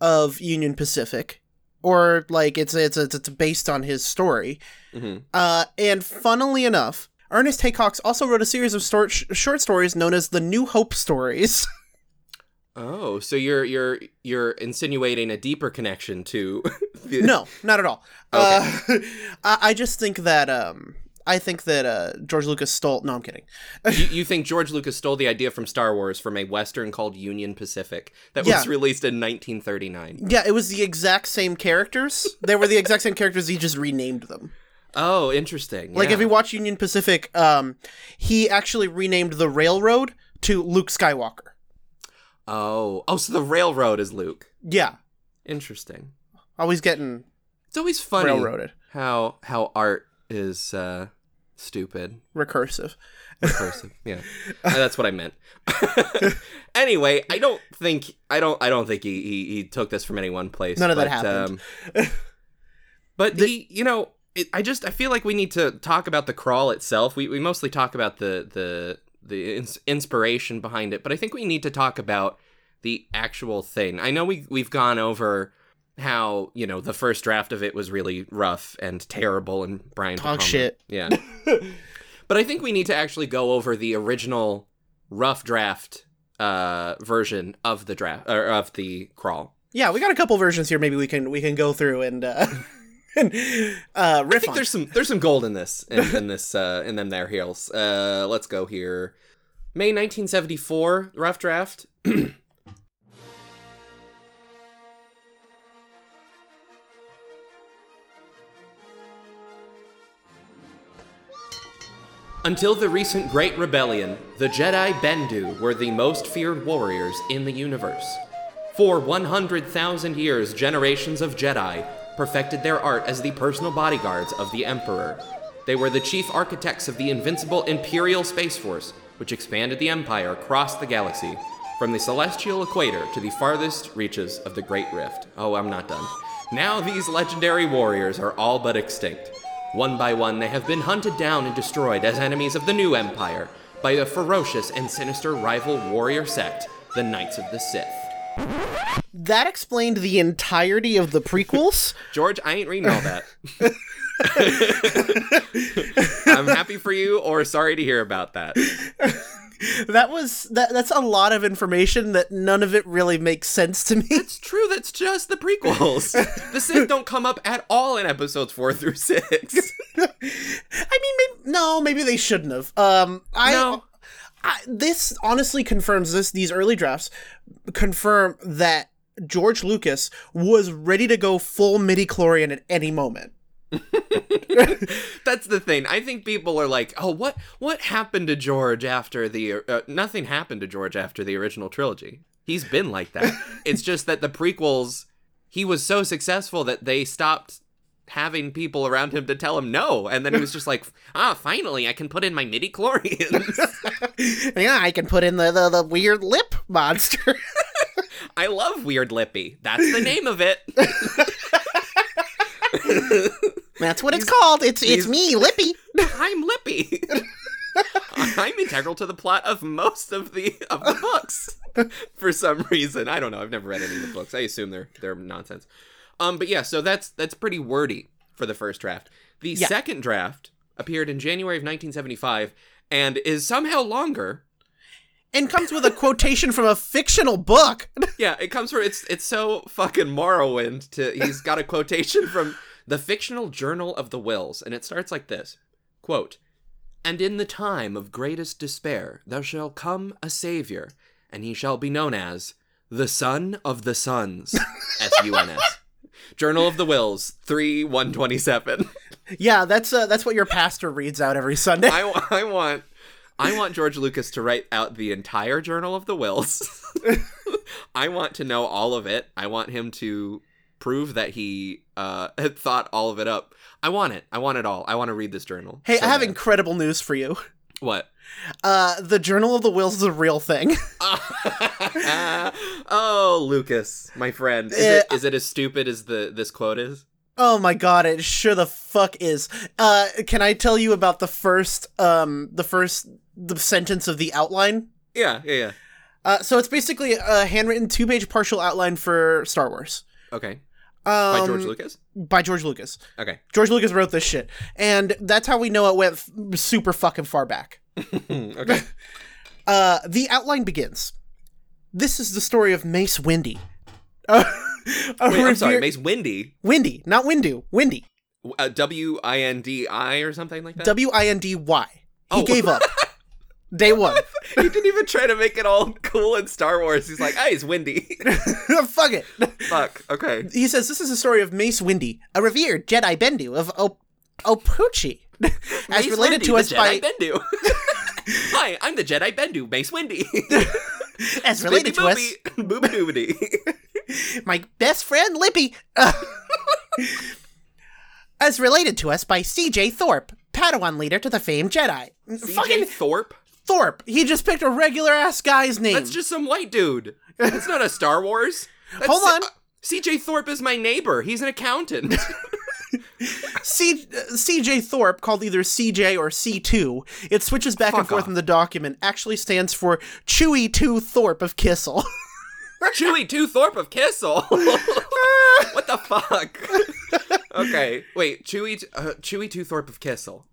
of Union Pacific, or like it's it's it's, it's based on his story. hmm Uh, and funnily enough, Ernest Haycox also wrote a series of stor- short stories known as the New Hope stories. Oh, so you're you're you're insinuating a deeper connection to the, no, not at all. Uh, I, I just think that um, I think that uh, George Lucas stole. No, I'm kidding. you, you think George Lucas stole the idea from Star Wars from a western called Union Pacific that Yeah. was released in 1939? Yeah, it was the exact same characters. They were the exact same characters. He just renamed them. Oh, interesting. Like yeah. if you watch Union Pacific, um, he actually renamed the railroad to Luke Skywalker. oh, oh, so the railroad is Luke. Yeah, Interesting. always getting It's always funny railroaded, how how art is uh, stupid. recursive. Recursive. yeah, Uh, that's what I meant. anyway, I don't think I don't I don't think he he, he took this from any one place. None of that but, happened. Um, but the you know it, I just I feel like we need to talk about the crawl itself. We we mostly talk about the the the ins- inspiration behind it, but I think we need to talk about the actual thing. I know we we've gone over how you know the first draft of it was really rough and terrible and Brian Talk Palma- shit. Yeah. but I think we need to actually go over the original rough draft uh version of the draft or of the crawl. Yeah, we got a couple versions here. Maybe we can we can go through and uh, and uh, I think on. there's some there's some gold in this in, in this uh in them there heels. Uh let's go here. May 1974 rough draft. Until the recent Great Rebellion, the Jedi Bendu were the most feared warriors in the universe. For 100,000 years, generations of Jedi perfected their art as the personal bodyguards of the Emperor. They were the chief architects of the invincible Imperial Space Force, which expanded the Empire across the galaxy, from the celestial equator to the farthest reaches of the Great Rift. Oh, I'm not done. Now these legendary warriors are all but extinct. One by one, they have been hunted down and destroyed as enemies of the new Empire by a ferocious and sinister rival warrior sect, the Knights of the Sith. that explained the entirety of the prequels. George, I ain't reading all that. I'm happy for you, or sorry to hear about that. That was that. That's a lot of information that none of it really makes sense to me. It's true, that's just the prequels. The Sith don't come up at all in episodes four through six. I mean, maybe, no, maybe they shouldn't have. Um, I, No. I this honestly confirms this. These early drafts confirm that George Lucas was ready to go full midi chlorian at any moment. That's the thing. I think people are like, "Oh, what what happened to George after the uh, nothing happened to George after the original trilogy. He's been like that. it's just that the prequels he was so successful that they stopped having people around him to tell him no and then he was just like ah finally i can put in my midi chlorians yeah, I can put in the, the, the weird lip monster. i love weird lippy that's the name of it That's what it's called. It's it's me, Lippy. i'm lippy. I'm integral to the plot of most of the of the books. For some reason. I don't know. I've never read any of the books. I assume they're they're nonsense. Um but yeah so that's that's pretty wordy for the first draft. The Yeah. second draft appeared in january of 1975 and is somehow longer And comes with a quotation from a fictional book. yeah it comes from it's it's so fucking morrowind to he's got a quotation from the fictional journal of the Whills and it starts like this quote and in the time of greatest despair there shall come a savior and he shall be known as the son of the sons s-u-n-s journal of the Whills 3 127 Yeah, that's uh, that's what your pastor reads out every Sunday. I, I want I want George Lucas to write out the entire Journal of the Whills. I want to know all of it. I want him to prove that he uh, had thought all of it up. I want it. I want it all. I want to read this journal. hey, so I have bad. incredible news for you. what? Uh, the Journal of the Whills is a real thing. oh, Lucas, my friend. Is, it, is it as stupid as the this quote is? Oh my god, it sure the fuck is. Uh, can I tell you about the first, um, the first, the sentence of the outline? Yeah, yeah, yeah. Uh, so it's basically a handwritten two-page partial outline for Star Wars. Okay. Um, By George Lucas? By George Lucas. Okay. George Lucas wrote this shit, and that's how we know it went f- super fucking far back. okay. Uh, the outline begins. This is the story of Mace Windy. Uh, Wait, I'm sorry. Mace Windy. Windy, not Windu. Windy. Uh, W I N D I or something like that? W I N D Y. He Oh. gave up. Day one. he didn't even try to make it all cool in Star Wars. He's like, ah, "Hey, it's windy." Fuck it. Fuck. Okay. He says this is a story of Mace Windy, a revered Jedi Bendu of Op- Opuchi, as related to us by Jedi Bendu. Hi, I'm the Jedi Bendu, Mace Windy. as related to us Booby doobity. my best friend Lippy. as related to us by C.J. Thorpe, Padawan leader to the famed Jedi. Fucking CJ Thorpe. Thorpe. He just picked a regular ass guy's name. That's just some white dude. That's not a Star Wars. That's Hold on. uh, CJ Thorpe is my neighbor. He's an accountant. C- uh, CJ Thorpe, called either CJ or C2, it switches back and forth off. in the document, actually stands for Chewy 2 Thorpe of Kissel. Chewy Two Thorpe of Kissel. what the fuck? okay, wait. Chewy, uh, Chewy Two Thorpe of Kissel.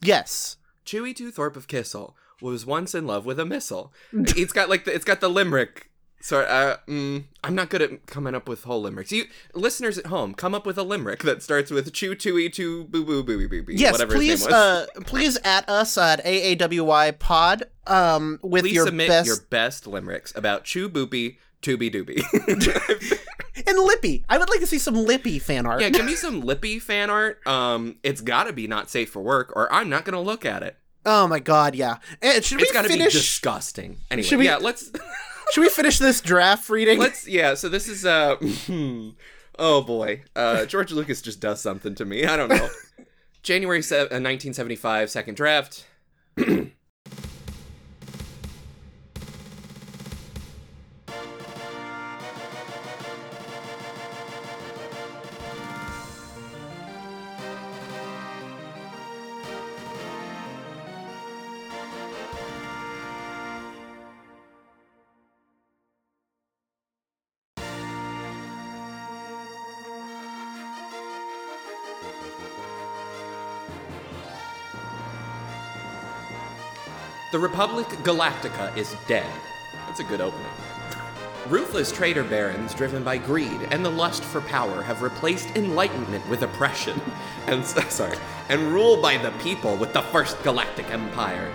yes. Chewy Two Thorpe of Kissel was once in love with a missile. it's got like the, it's got the limerick. Sorry, uh, mm, I'm not good at coming up with whole limericks. You listeners at home, come up with a limerick that starts with chew chewy two boo boo boo boo boo. Yes, whatever please his name was. uh please at us at AAWY pod um with please your submit best your best limericks about chew boopy tooby dooby. and Lippy. I would like to see some Lippy fan art. yeah, give me some lippy fan art. Um, it's got to be not safe for work, or I'm not gonna look at it. Oh my god, yeah. And should It's we got to be disgusting. Anyway, Should we- yeah, let's should we finish this draft reading? let's yeah. So this is uh, oh boy, uh, George Lucas just does something to me. I don't know. January se- uh, 1975, second draft. The Republic Galactica is dead. That's a good opening. Ruthless trader barons, driven by greed and the lust for power, have replaced enlightenment with oppression, and sorry, and rule by the people with the First Galactic Empire.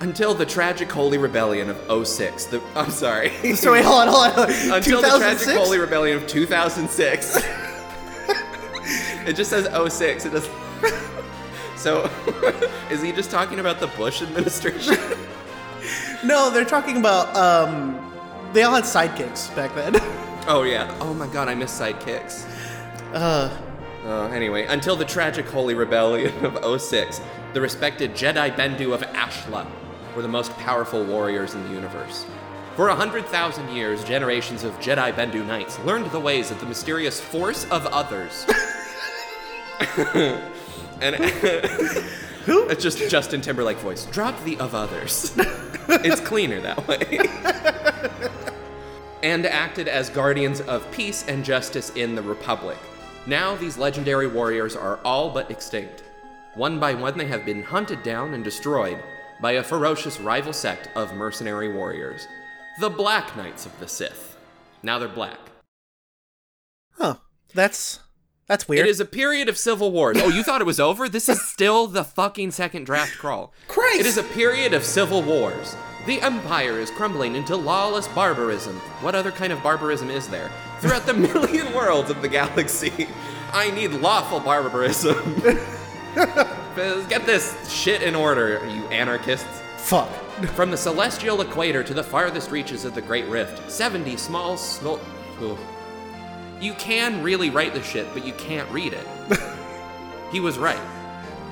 Until the tragic Holy Rebellion of 06. The, I'm sorry. So wait, hold on, hold on. Until the tragic Holy Rebellion of 2006. it just says 06. It does. So, is he just talking about the Bush administration? No, they're talking about um, they all had sidekicks back then. oh yeah. Oh my God, I miss sidekicks. Uh, Uh, anyway, until the tragic Holy Rebellion of 06, the respected Jedi Bendu of Ashla were the most powerful warriors in the universe. For a hundred thousand years, generations of Jedi Bendu knights learned the ways of the mysterious force of others. And who? It's just Justin Timberlake voice. Drop the of others. it's cleaner that way. and acted as guardians of peace and justice in the Republic. Now, these legendary warriors are all but extinct. One by one, they have been hunted down and destroyed by a ferocious rival sect of mercenary warriors, the Black Knights of the Sith. Now they're black. huh. That's that's weird. It is a period of civil wars. Oh, you thought it was over? This is still the fucking second draft crawl. Christ! It is a period of civil wars. The Empire is crumbling into lawless barbarism. What other kind of barbarism is there? Throughout the million worlds of the galaxy. I need lawful barbarism. Get this shit in order, you anarchists. Fuck. From the celestial equator to the farthest reaches of the Great Rift, 70 small snow. Ugh. You can really write this shit, but you can't read it. he was right.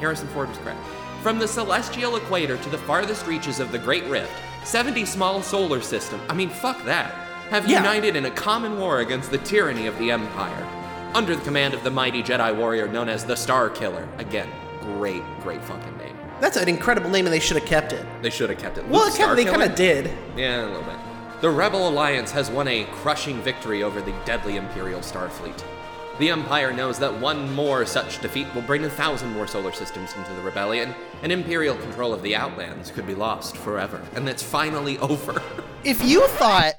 Harrison Ford was correct. From the celestial equator to the farthest reaches of the Great Rift, 70 small solar system, I mean, fuck that, have Yeah. united in a common war against the tyranny of the Empire. Under the command of the mighty Jedi warrior known as the Star Killer. Again, great, great fucking name. That's an incredible name, and they should have kept it. They should have kept it. Well, Luke it kinda, they kind of did. Yeah, a little bit. The Rebel Alliance has won a crushing victory over the deadly Imperial Starfleet. The Empire knows that one more such defeat will bring a thousand more solar systems into the rebellion, and Imperial control of the Outlands could be lost forever. And that's finally over. If you thought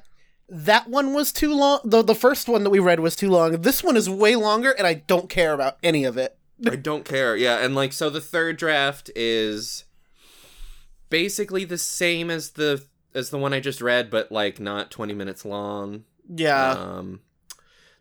that one was too long, the the first one that we read was too long. This one is way longer, and I don't care about any of it. I don't care. Yeah, and like so the third draft is basically the same as the as the one I just read, but like not 20 minutes long. Yeah. um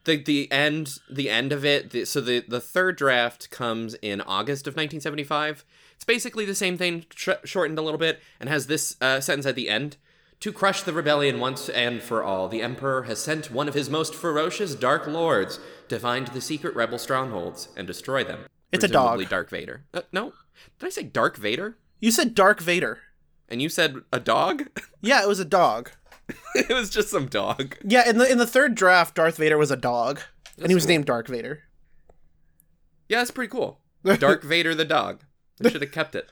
the the end the end of it the, so the the third draft comes in august of 1975 it's basically the same thing sh- shortened a little bit and has this uh, sentence at the end to crush the rebellion once and for all the emperor has sent one of his most ferocious dark lords to find the secret rebel strongholds and destroy them It's a dog. Presumably dark vader uh, no did i say dark vader you said Dark Vader. and you said a dog Yeah, it was a dog. it was just some dog Yeah, in the in the third draft, Darth Vader was a dog, and he was cool. named Dark Vader. Yeah, that's pretty cool. Dark Vader the dog. They should have kept it.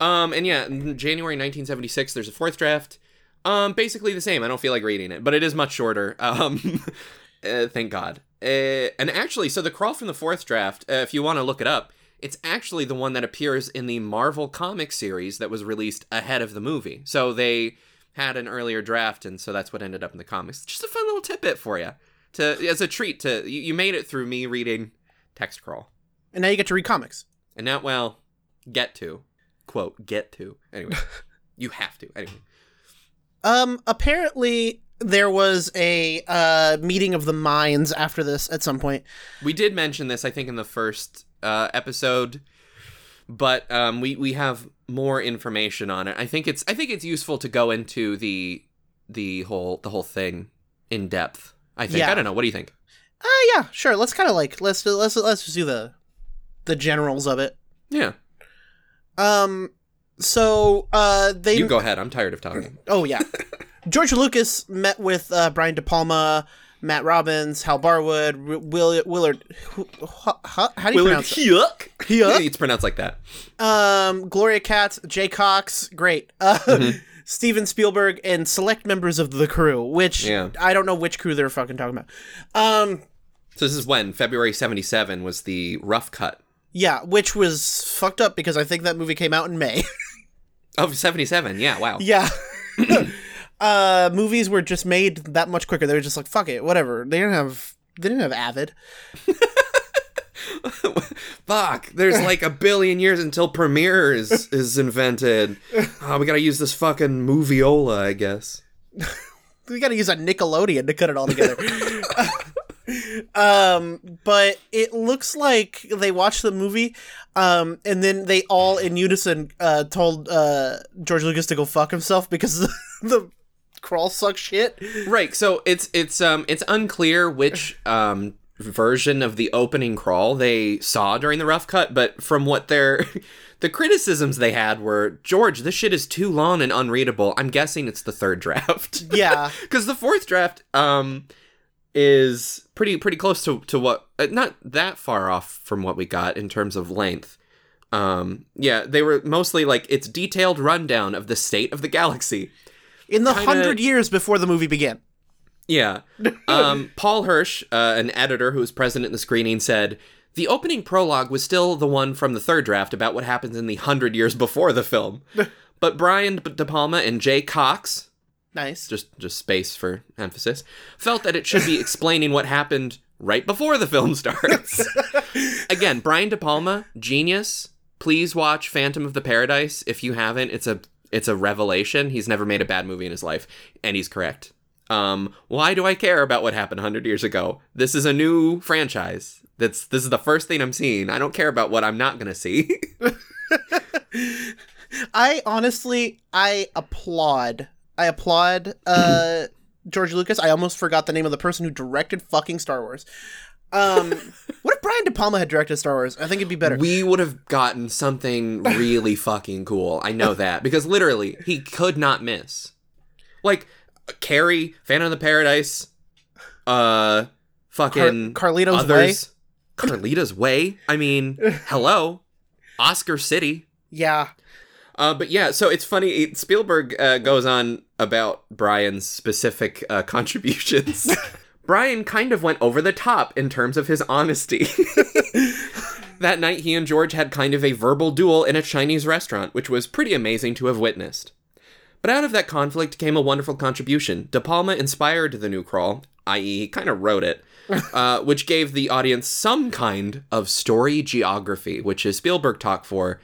Um, and yeah, in January 1976, there's a fourth draft. Um, basically the same. I don't feel like reading it, but it is much shorter. Um, uh, thank God. Uh, and actually, so the crawl from the fourth draft, uh, if you want to look it up, it's actually the one that appears in the Marvel comic series that was released ahead of the movie. So they had an earlier draft, and so that's what ended up in the comics. Just a fun little tidbit for you, to as a treat. To you, you made it through me reading text crawl. And now you get to read comics. And now, well, get to. Quote, get to. Anyway, you have to. Anyway. Um, apparently there was a uh meeting of the minds after this at some point. We did mention this, I think, in the first uh, episode, but um, we, we have more information on it. I think it's I think it's useful to go into the the whole the whole thing in depth. I think. Yeah. I don't know. What do you think? Uh yeah, sure. Let's kind of like let's let's let's just do the the generals of it. Yeah. Um, so uh they You go ahead. I'm tired of talking. Oh yeah, George Lucas met with uh, Brian De Palma, Matt Robbins, Hal Barwood, Will Willard. Who, how, how do you pronounce it? Hyuk. Hyuk? It's pronounced like that. Um, Gloria Katz, Jay Cocks, great. Uh, Mm-hmm. Steven Spielberg and select members of the crew, which Yeah. I don't know which crew they're fucking talking about. Um, So this is when February '77 was the rough cut yeah, which was fucked up because I think that movie came out in May. of '77. Yeah. Wow. yeah. uh, movies were just made that much quicker. They were just like, fuck it, whatever. They didn't have they didn't have Avid. Fuck, there's like a billion years until Premiere is, is invented. Oh, we gotta use this fucking moviola, I guess. we gotta use a Nickelodeon to cut it all together. um, but it looks like they watched the movie, um, and then they all in unison uh, told uh, George Lucas to go fuck himself because the, the crawl suck shit. Right, so it's it's um it's unclear which um version of the opening crawl they saw during the rough cut, but from what they're the criticisms they had were George, this shit is too long and unreadable. I'm guessing it's the third draft. Yeah, because the fourth draft um is pretty pretty close to to what uh, not that far off from what we got in terms of length. Um, yeah, they were mostly like it's detailed rundown of the state of the galaxy. In the Kinda- hundred years before the movie began. Yeah. Um, Paul Hirsch, uh, an editor who was present at the screening, said the opening prologue was still the one from the third draft about what happens in the hundred years before the film. but Brian De Palma and Jay Cocks, Nice. just just space for emphasis, felt that it should be explaining what happened right before the film starts. Again, Brian De Palma, genius. Please watch Phantom of the Paradise if you haven't. It's a it's a revelation. He's never made a bad movie in his life, and he's correct. Um, why do I care about what happened 100 years ago? This is a new franchise. That's this is the first thing I'm seeing. I don't care about what I'm not going to see. I honestly, I applaud. I applaud uh, George Lucas. I almost forgot the name of the person who directed fucking Star Wars. Um, what if Brian De Palma had directed Star Wars? I think it'd be better. we would have gotten something really fucking cool. I know that because literally he could not miss. Like Carrie, Phantom of the Paradise, uh, fucking Car- Carlito's others. Carlito's Way. I mean, hello, Oscar City. yeah, Uh, but yeah, so it's funny. Spielberg uh, goes on about Brian's specific uh, contributions. Brian kind of went over the top in terms of his honesty. that night, he and George had kind of a verbal duel in a Chinese restaurant, which was pretty amazing to have witnessed. But out of that conflict came a wonderful contribution. De Palma inspired the new crawl, i.e., he kind of wrote it, uh, which gave the audience some kind of story geography, which is Spielberg talk for.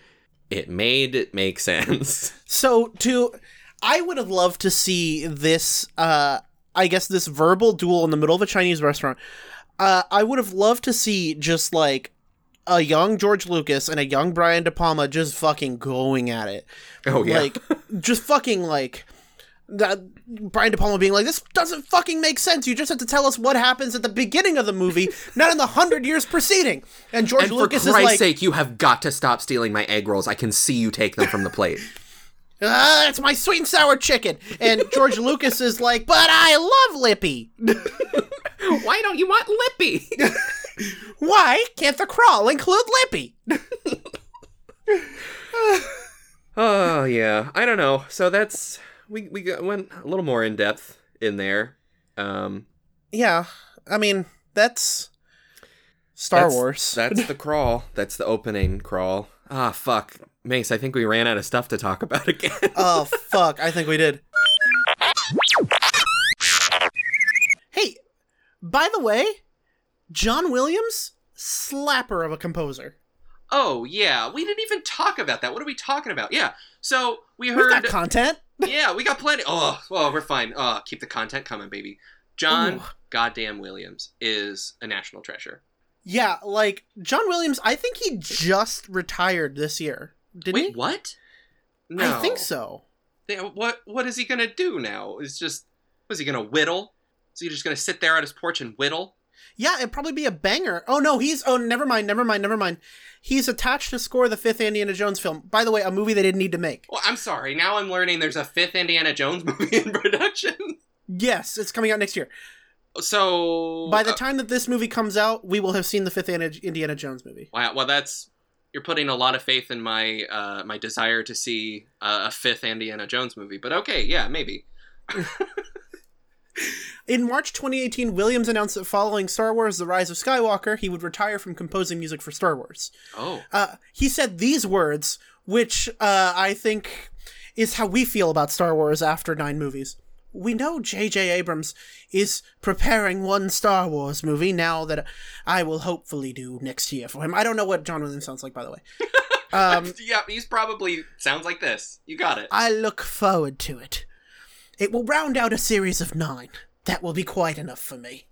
It made it make sense. So to I would have loved to see this uh I guess this verbal duel in the middle of a Chinese restaurant. Uh I would have loved to see just like a young George Lucas and a young Brian De Palma just fucking going at it. Oh, yeah. Like just fucking like that Brian De Palma being like, This doesn't fucking make sense. You just have to tell us what happens at the beginning of the movie, not in the hundred years preceding. And George And for Lucas Christ's is like sake, you have got to stop stealing my egg rolls. I can see you take them from the plate. ah, it's my sweet and sour chicken. And George Lucas is like, but I love Lippy. Why don't you want Lippy? Why can't the crawl include Lippy? oh yeah, I don't know. So that's we we got, went a little more in depth in there. Um, Yeah, I mean, that's Star that's- Wars. That's the crawl. That's the opening crawl. Ah, fuck, Mace. I think we ran out of stuff to talk about again. oh, fuck. I think we did. Hey, by the way, John Williams, slapper of a composer. Oh yeah, we didn't even talk about that. What are we talking about? Yeah. So we We've heard. got content. yeah, we got plenty. Oh, well, we're fine. Oh, keep the content coming, baby. John Ooh. goddamn Williams is a national treasure. Yeah, like, John Williams, I think he just retired this year. Didn't Wait, he? what? No, I think so. Yeah, What What is he gonna do now? Is just was he gonna whittle? Is he just gonna sit there on his porch and whittle? Yeah, it'd probably be a banger. Oh no, he's oh never mind, never mind, never mind. He's attached to score the fifth Indiana Jones film. By the way, a movie they didn't need to make. Well, I'm sorry. Now I'm learning there's a fifth Indiana Jones movie in production. Yes, it's coming out next year. So By the uh, time that this movie comes out, we will have seen the fifth Indiana Jones movie. Wow, well, that's you're putting a lot of faith in my uh, my desire to see uh, a fifth Indiana Jones movie. But okay, yeah, maybe. In March 2018, Williams announced that following Star Wars: The Rise of Skywalker, he would retire from composing music for Star Wars. Oh, Uh, he said these words, which uh, I think is how we feel about Star Wars after nine movies. We know J.J. Abrams is preparing one Star Wars movie now that I will hopefully do next year for him. I don't know what John Williams sounds like, by the way. Um, yeah, he's probably sounds like this. You got it. I look forward to it. It will round out a series of nine. That will be quite enough for me.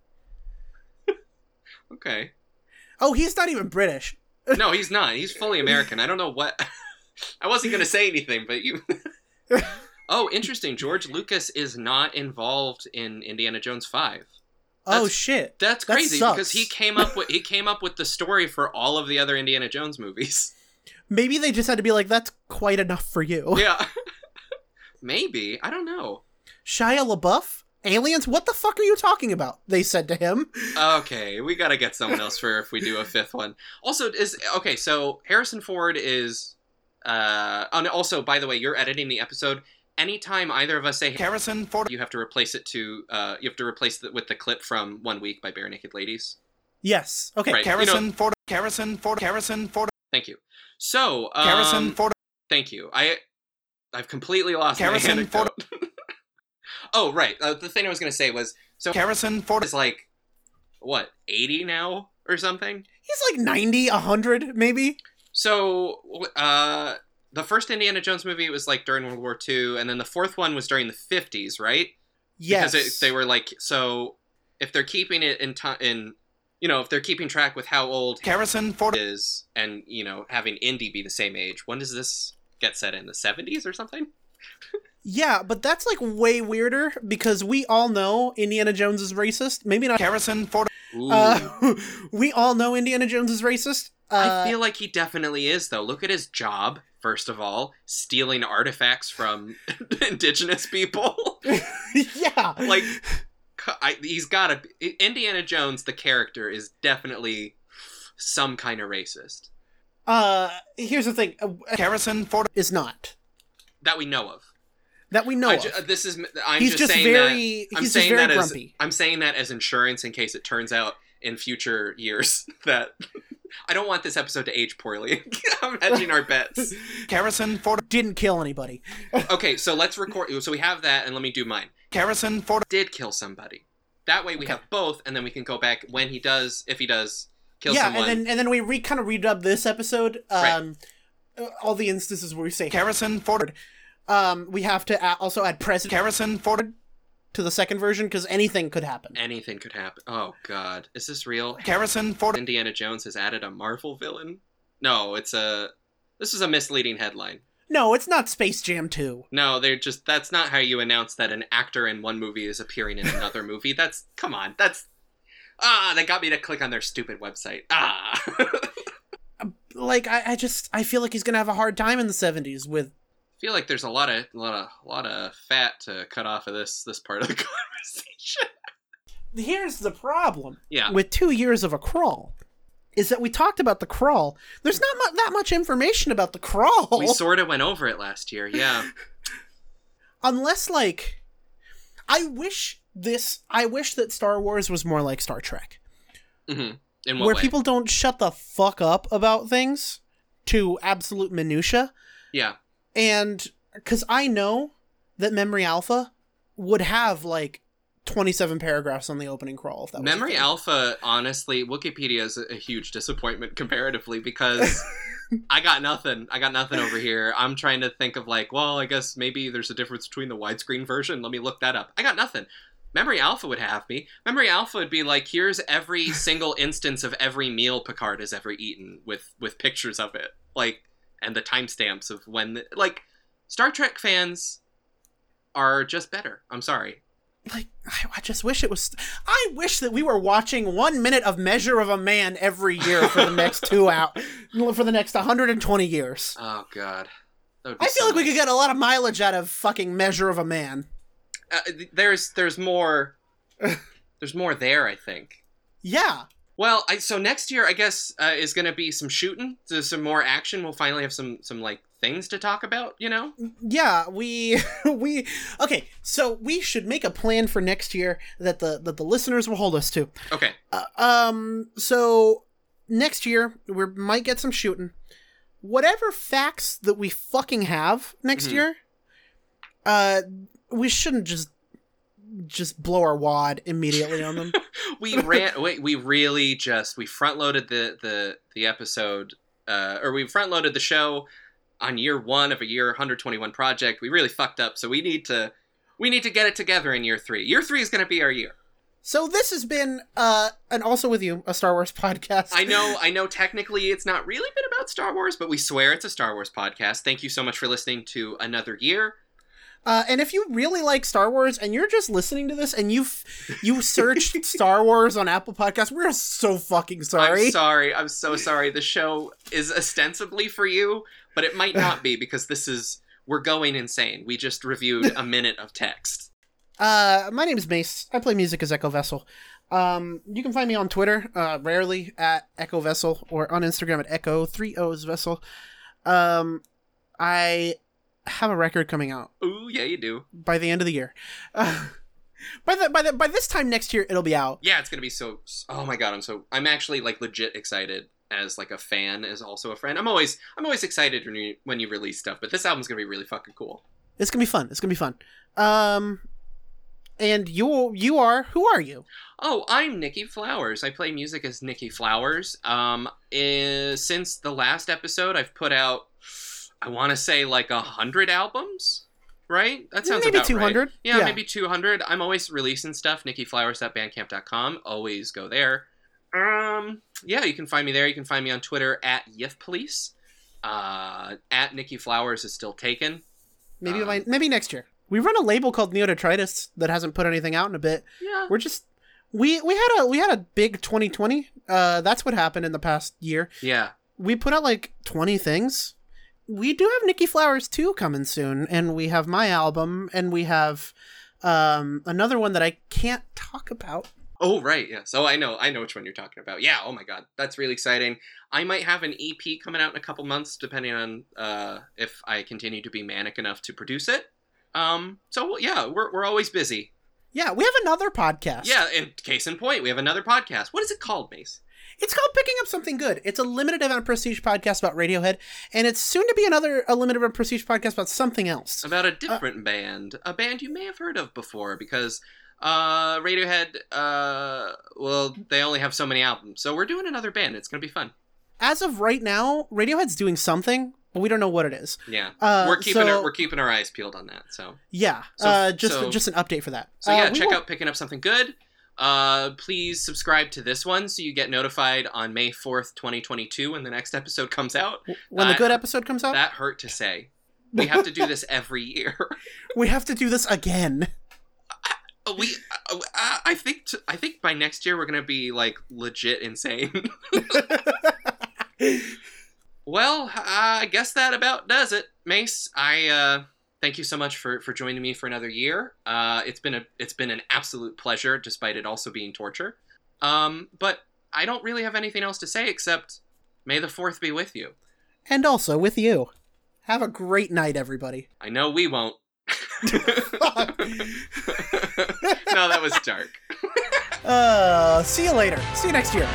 okay. Oh, he's not even British. No, he's not. He's fully American. I don't know what. I wasn't gonna say anything, but you. Oh, interesting. George Lucas is not involved in Indiana Jones Five. oh shit. That's crazy sucks. because he came up with he came up with the story for all of the other Indiana Jones movies. Maybe they just had to be like, that's quite enough for you. Yeah. Maybe. I don't know. Shia LaBeouf? Aliens? What the fuck are you talking about? They said to him. Okay, we gotta get someone else for if we do a fifth one. Also, is okay. So Harrison Ford is. Uh, and also, by the way, you're editing the episode. Anytime either of us say Harrison Ford. you have to replace it to. Uh, you have to replace it with the clip from One Week by Barenaked Ladies. Yes. Okay. Right. Harrison Ford. Harrison Ford. Harrison Ford. Thank you. So, um, Harrison Ford. Thank you. I I've completely lost Harrison my anecdote. oh, right. Uh, the thing I was gonna say was so Harrison Ford. is like what eighty now or something. He's like 90, 100, maybe? So, uh, the first Indiana Jones movie was like during World War II, and then the fourth one was during the fifties, right? Yes. Because it, they were like, so if they're keeping it in time, in you know, if they're keeping track with how old Harrison Ford. is, and you know, having Indy be the same age, when does this get set in the seventies or something? Yeah, but that's like way weirder because we all know Indiana Jones is racist. Maybe not. Harrison Ford. Uh, we all know Indiana Jones is racist. Uh, I feel like he definitely is, though. Look at his job. First of all, stealing artifacts from indigenous people. yeah. like I, he's got to indiana jones the character is definitely some kind of racist Uh, here's the thing. Uh, Harrison Ford. is not that we know of that we know I ju- uh, this is i'm he's just, just saying very. that i'm he's just very that as grumpy. i'm saying that as insurance in case it turns out in future years that i don't want this episode to age poorly i'm hedging our bets Harrison Ford. Didn't kill anybody. okay so let's record so we have that and let me do mine Harrison Ford. did kill somebody that way we Okay. have both and then we can go back when he does if he does kill yeah, someone and then and then we re kind of redub this episode. Um, uh, all the instances where we say Harrison Ford. um, we have to a- also add president Harrison Ford. To the second version because anything could happen. anything could happen oh god is this real Harrison Ford. Indiana Jones has added a Marvel villain? No, it's a. This is a misleading headline. No, it's not Space Jam 2. No, they're just. That's not how you announce that an actor in one movie is appearing in another movie. That's. Come on. That's. Ah, they got me to click on their stupid website. Ah. Like I, I just I feel like he's gonna have a hard time in the 70s with feel like there's a lot of lot of lot of fat to cut off of this this part of the conversation. Here's the problem Yeah. with 2 years of a crawl is that we talked about the crawl. There's not mu- that much information about the crawl We sort of went over it last year. Yeah. unless like I wish this I wish that Star Wars was more like Star Trek. Mm-hmm. In what where way? people don't shut the fuck up about things to absolute minutia Yeah. And because i know that memory alpha would have like 27 paragraphs on the opening crawl if that Memory. Alpha, honestly, Wikipedia is a, a huge disappointment comparatively because I got nothing. I got nothing over here. I'm trying to think of like, well, I guess maybe there's a difference between the widescreen version. Let me look that up. I got nothing. Memory Alpha would have me. Memory Alpha would be like, here's every single instance of every meal Picard has ever eaten with with pictures of it, like, and the timestamps of when, the, like, Star Trek fans are just better. I'm sorry. like I, I just wish it was i wish that we were watching one minute of measure of a man every year for the next two out for the next 120 years Oh God. I feel so like we could get a lot of mileage out of fucking measure of a man uh, there's there's more there's more there i think yeah well I, so next year i guess uh, is going to be some shooting so some more action. We'll finally have some some like things to talk about you know? Yeah we we okay so we should make a plan for next year that the that the listeners will hold us to. Okay. Uh, um so next year we might get some shooting. Whatever facts that we fucking have next Mhm. year uh we shouldn't just just blow our wad immediately on them. we ran wait we really just we front loaded the the the episode uh or we front loaded the show on year one of a year 121 project. We really fucked up so we need to we need to get it together in year three. Year three is going to be our year. So this has been, uh, and also with you, a Star Wars podcast. i know i know technically it's not really been about star wars but we swear it's a star wars podcast. Thank you so much for listening to another year Uh, and if you really like Star Wars and you're just listening to this and you've you searched Star Wars on Apple Podcasts, we're so fucking sorry. i'm sorry i'm so sorry the show is ostensibly for you but it might not be because this is we're going insane we just reviewed a minute of text Uh, my name is Meys. I play music as Echo Vessel. Um, you can find me on Twitter, uh, rarely at Echo Vessel, or on Instagram at Echo Three O's Vessel. Um, I have a record coming out ooh yeah you do by the end of the year. Uh, by the by the by this time next year, it'll be out. yeah it's gonna be so oh my god i'm so i'm actually like legit excited as like a fan as also a friend i'm always i'm always excited when you when you release stuff but this album's gonna be really fucking cool It's gonna be fun. It's gonna be fun. Um, and you you are who are you? oh i'm nicky flowers i play music as nicky flowers um eh, since the last episode i've put out i want to say like a hundred albums right that sounds maybe right. two hundred. Yeah, maybe 200. I'm always releasing stuff. NickyFlowers.bandcamp.com. Always go there. Um, yeah, you can find me there. You can find me on Twitter at YifPolice. Uh, at Nicky Flowers is still taken. Maybe Um, my, maybe next year. We run a label called Neodetritus that hasn't put anything out in a bit. Yeah. We're just we we had a we had a big 2020. Uh, that's what happened in the past year. Yeah. We put out like 20 things. We do have Nicky Flowers 2 coming soon, and we have my album, and we have um another one that I can't talk about. Oh, right. Yeah. So I know. I know which one you're talking about. Yeah. Oh my God. That's really exciting. I might have an EP coming out in a couple months, depending on uh, if I continue to be manic enough to produce it. Um, so yeah, we're, we're always busy. Yeah, we have another podcast. Yeah. And case in point, we have another podcast. What is it called, Meys? It's called Picking Up Something Good. It's a limited event prestige podcast about Radiohead, and it's soon to be another a limited event prestige podcast about something else. about a different band, a band you may have heard of before, because uh, Radiohead, uh, well, they only have so many albums, so we're doing another band. It's gonna be fun. As of right now, Radiohead's doing something, but we don't know what it is. Yeah, Uh, we're keeping so- our, we're keeping our eyes peeled on that. So Yeah, So- uh, just so- just an update for that. so Uh, yeah, check will- out picking up something good. Uh, please subscribe to this one so you get notified on May fourth, twenty twenty two, when the next episode comes out. when the good episode comes out. That hurt to say. We have to do this every year. we have to do this again. Uh, we, uh, uh, I think, t- I think by next year we're gonna be like legit insane. Well, I guess that about does it, Meys. I uh, thank you so much for, for joining me for another year. Uh, it's been a it's been an absolute pleasure, despite it also being torture. Um, but I don't really have anything else to say except may the fourth be with you. and also with you. Have a great night, everybody. I know we won't. no, that was dark. Uh, see you later. See you next year.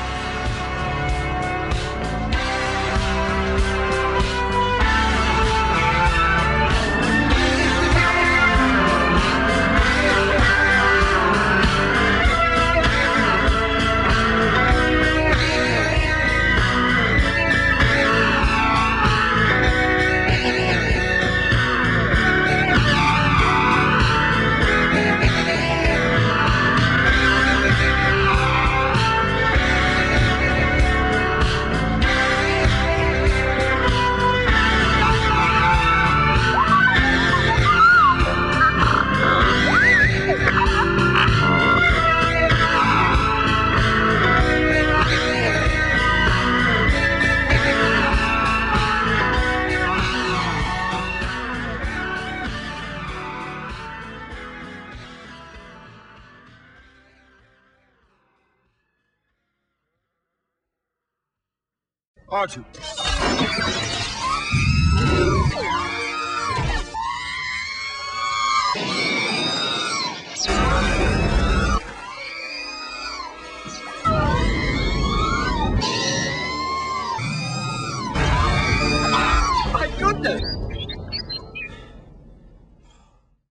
Ódio.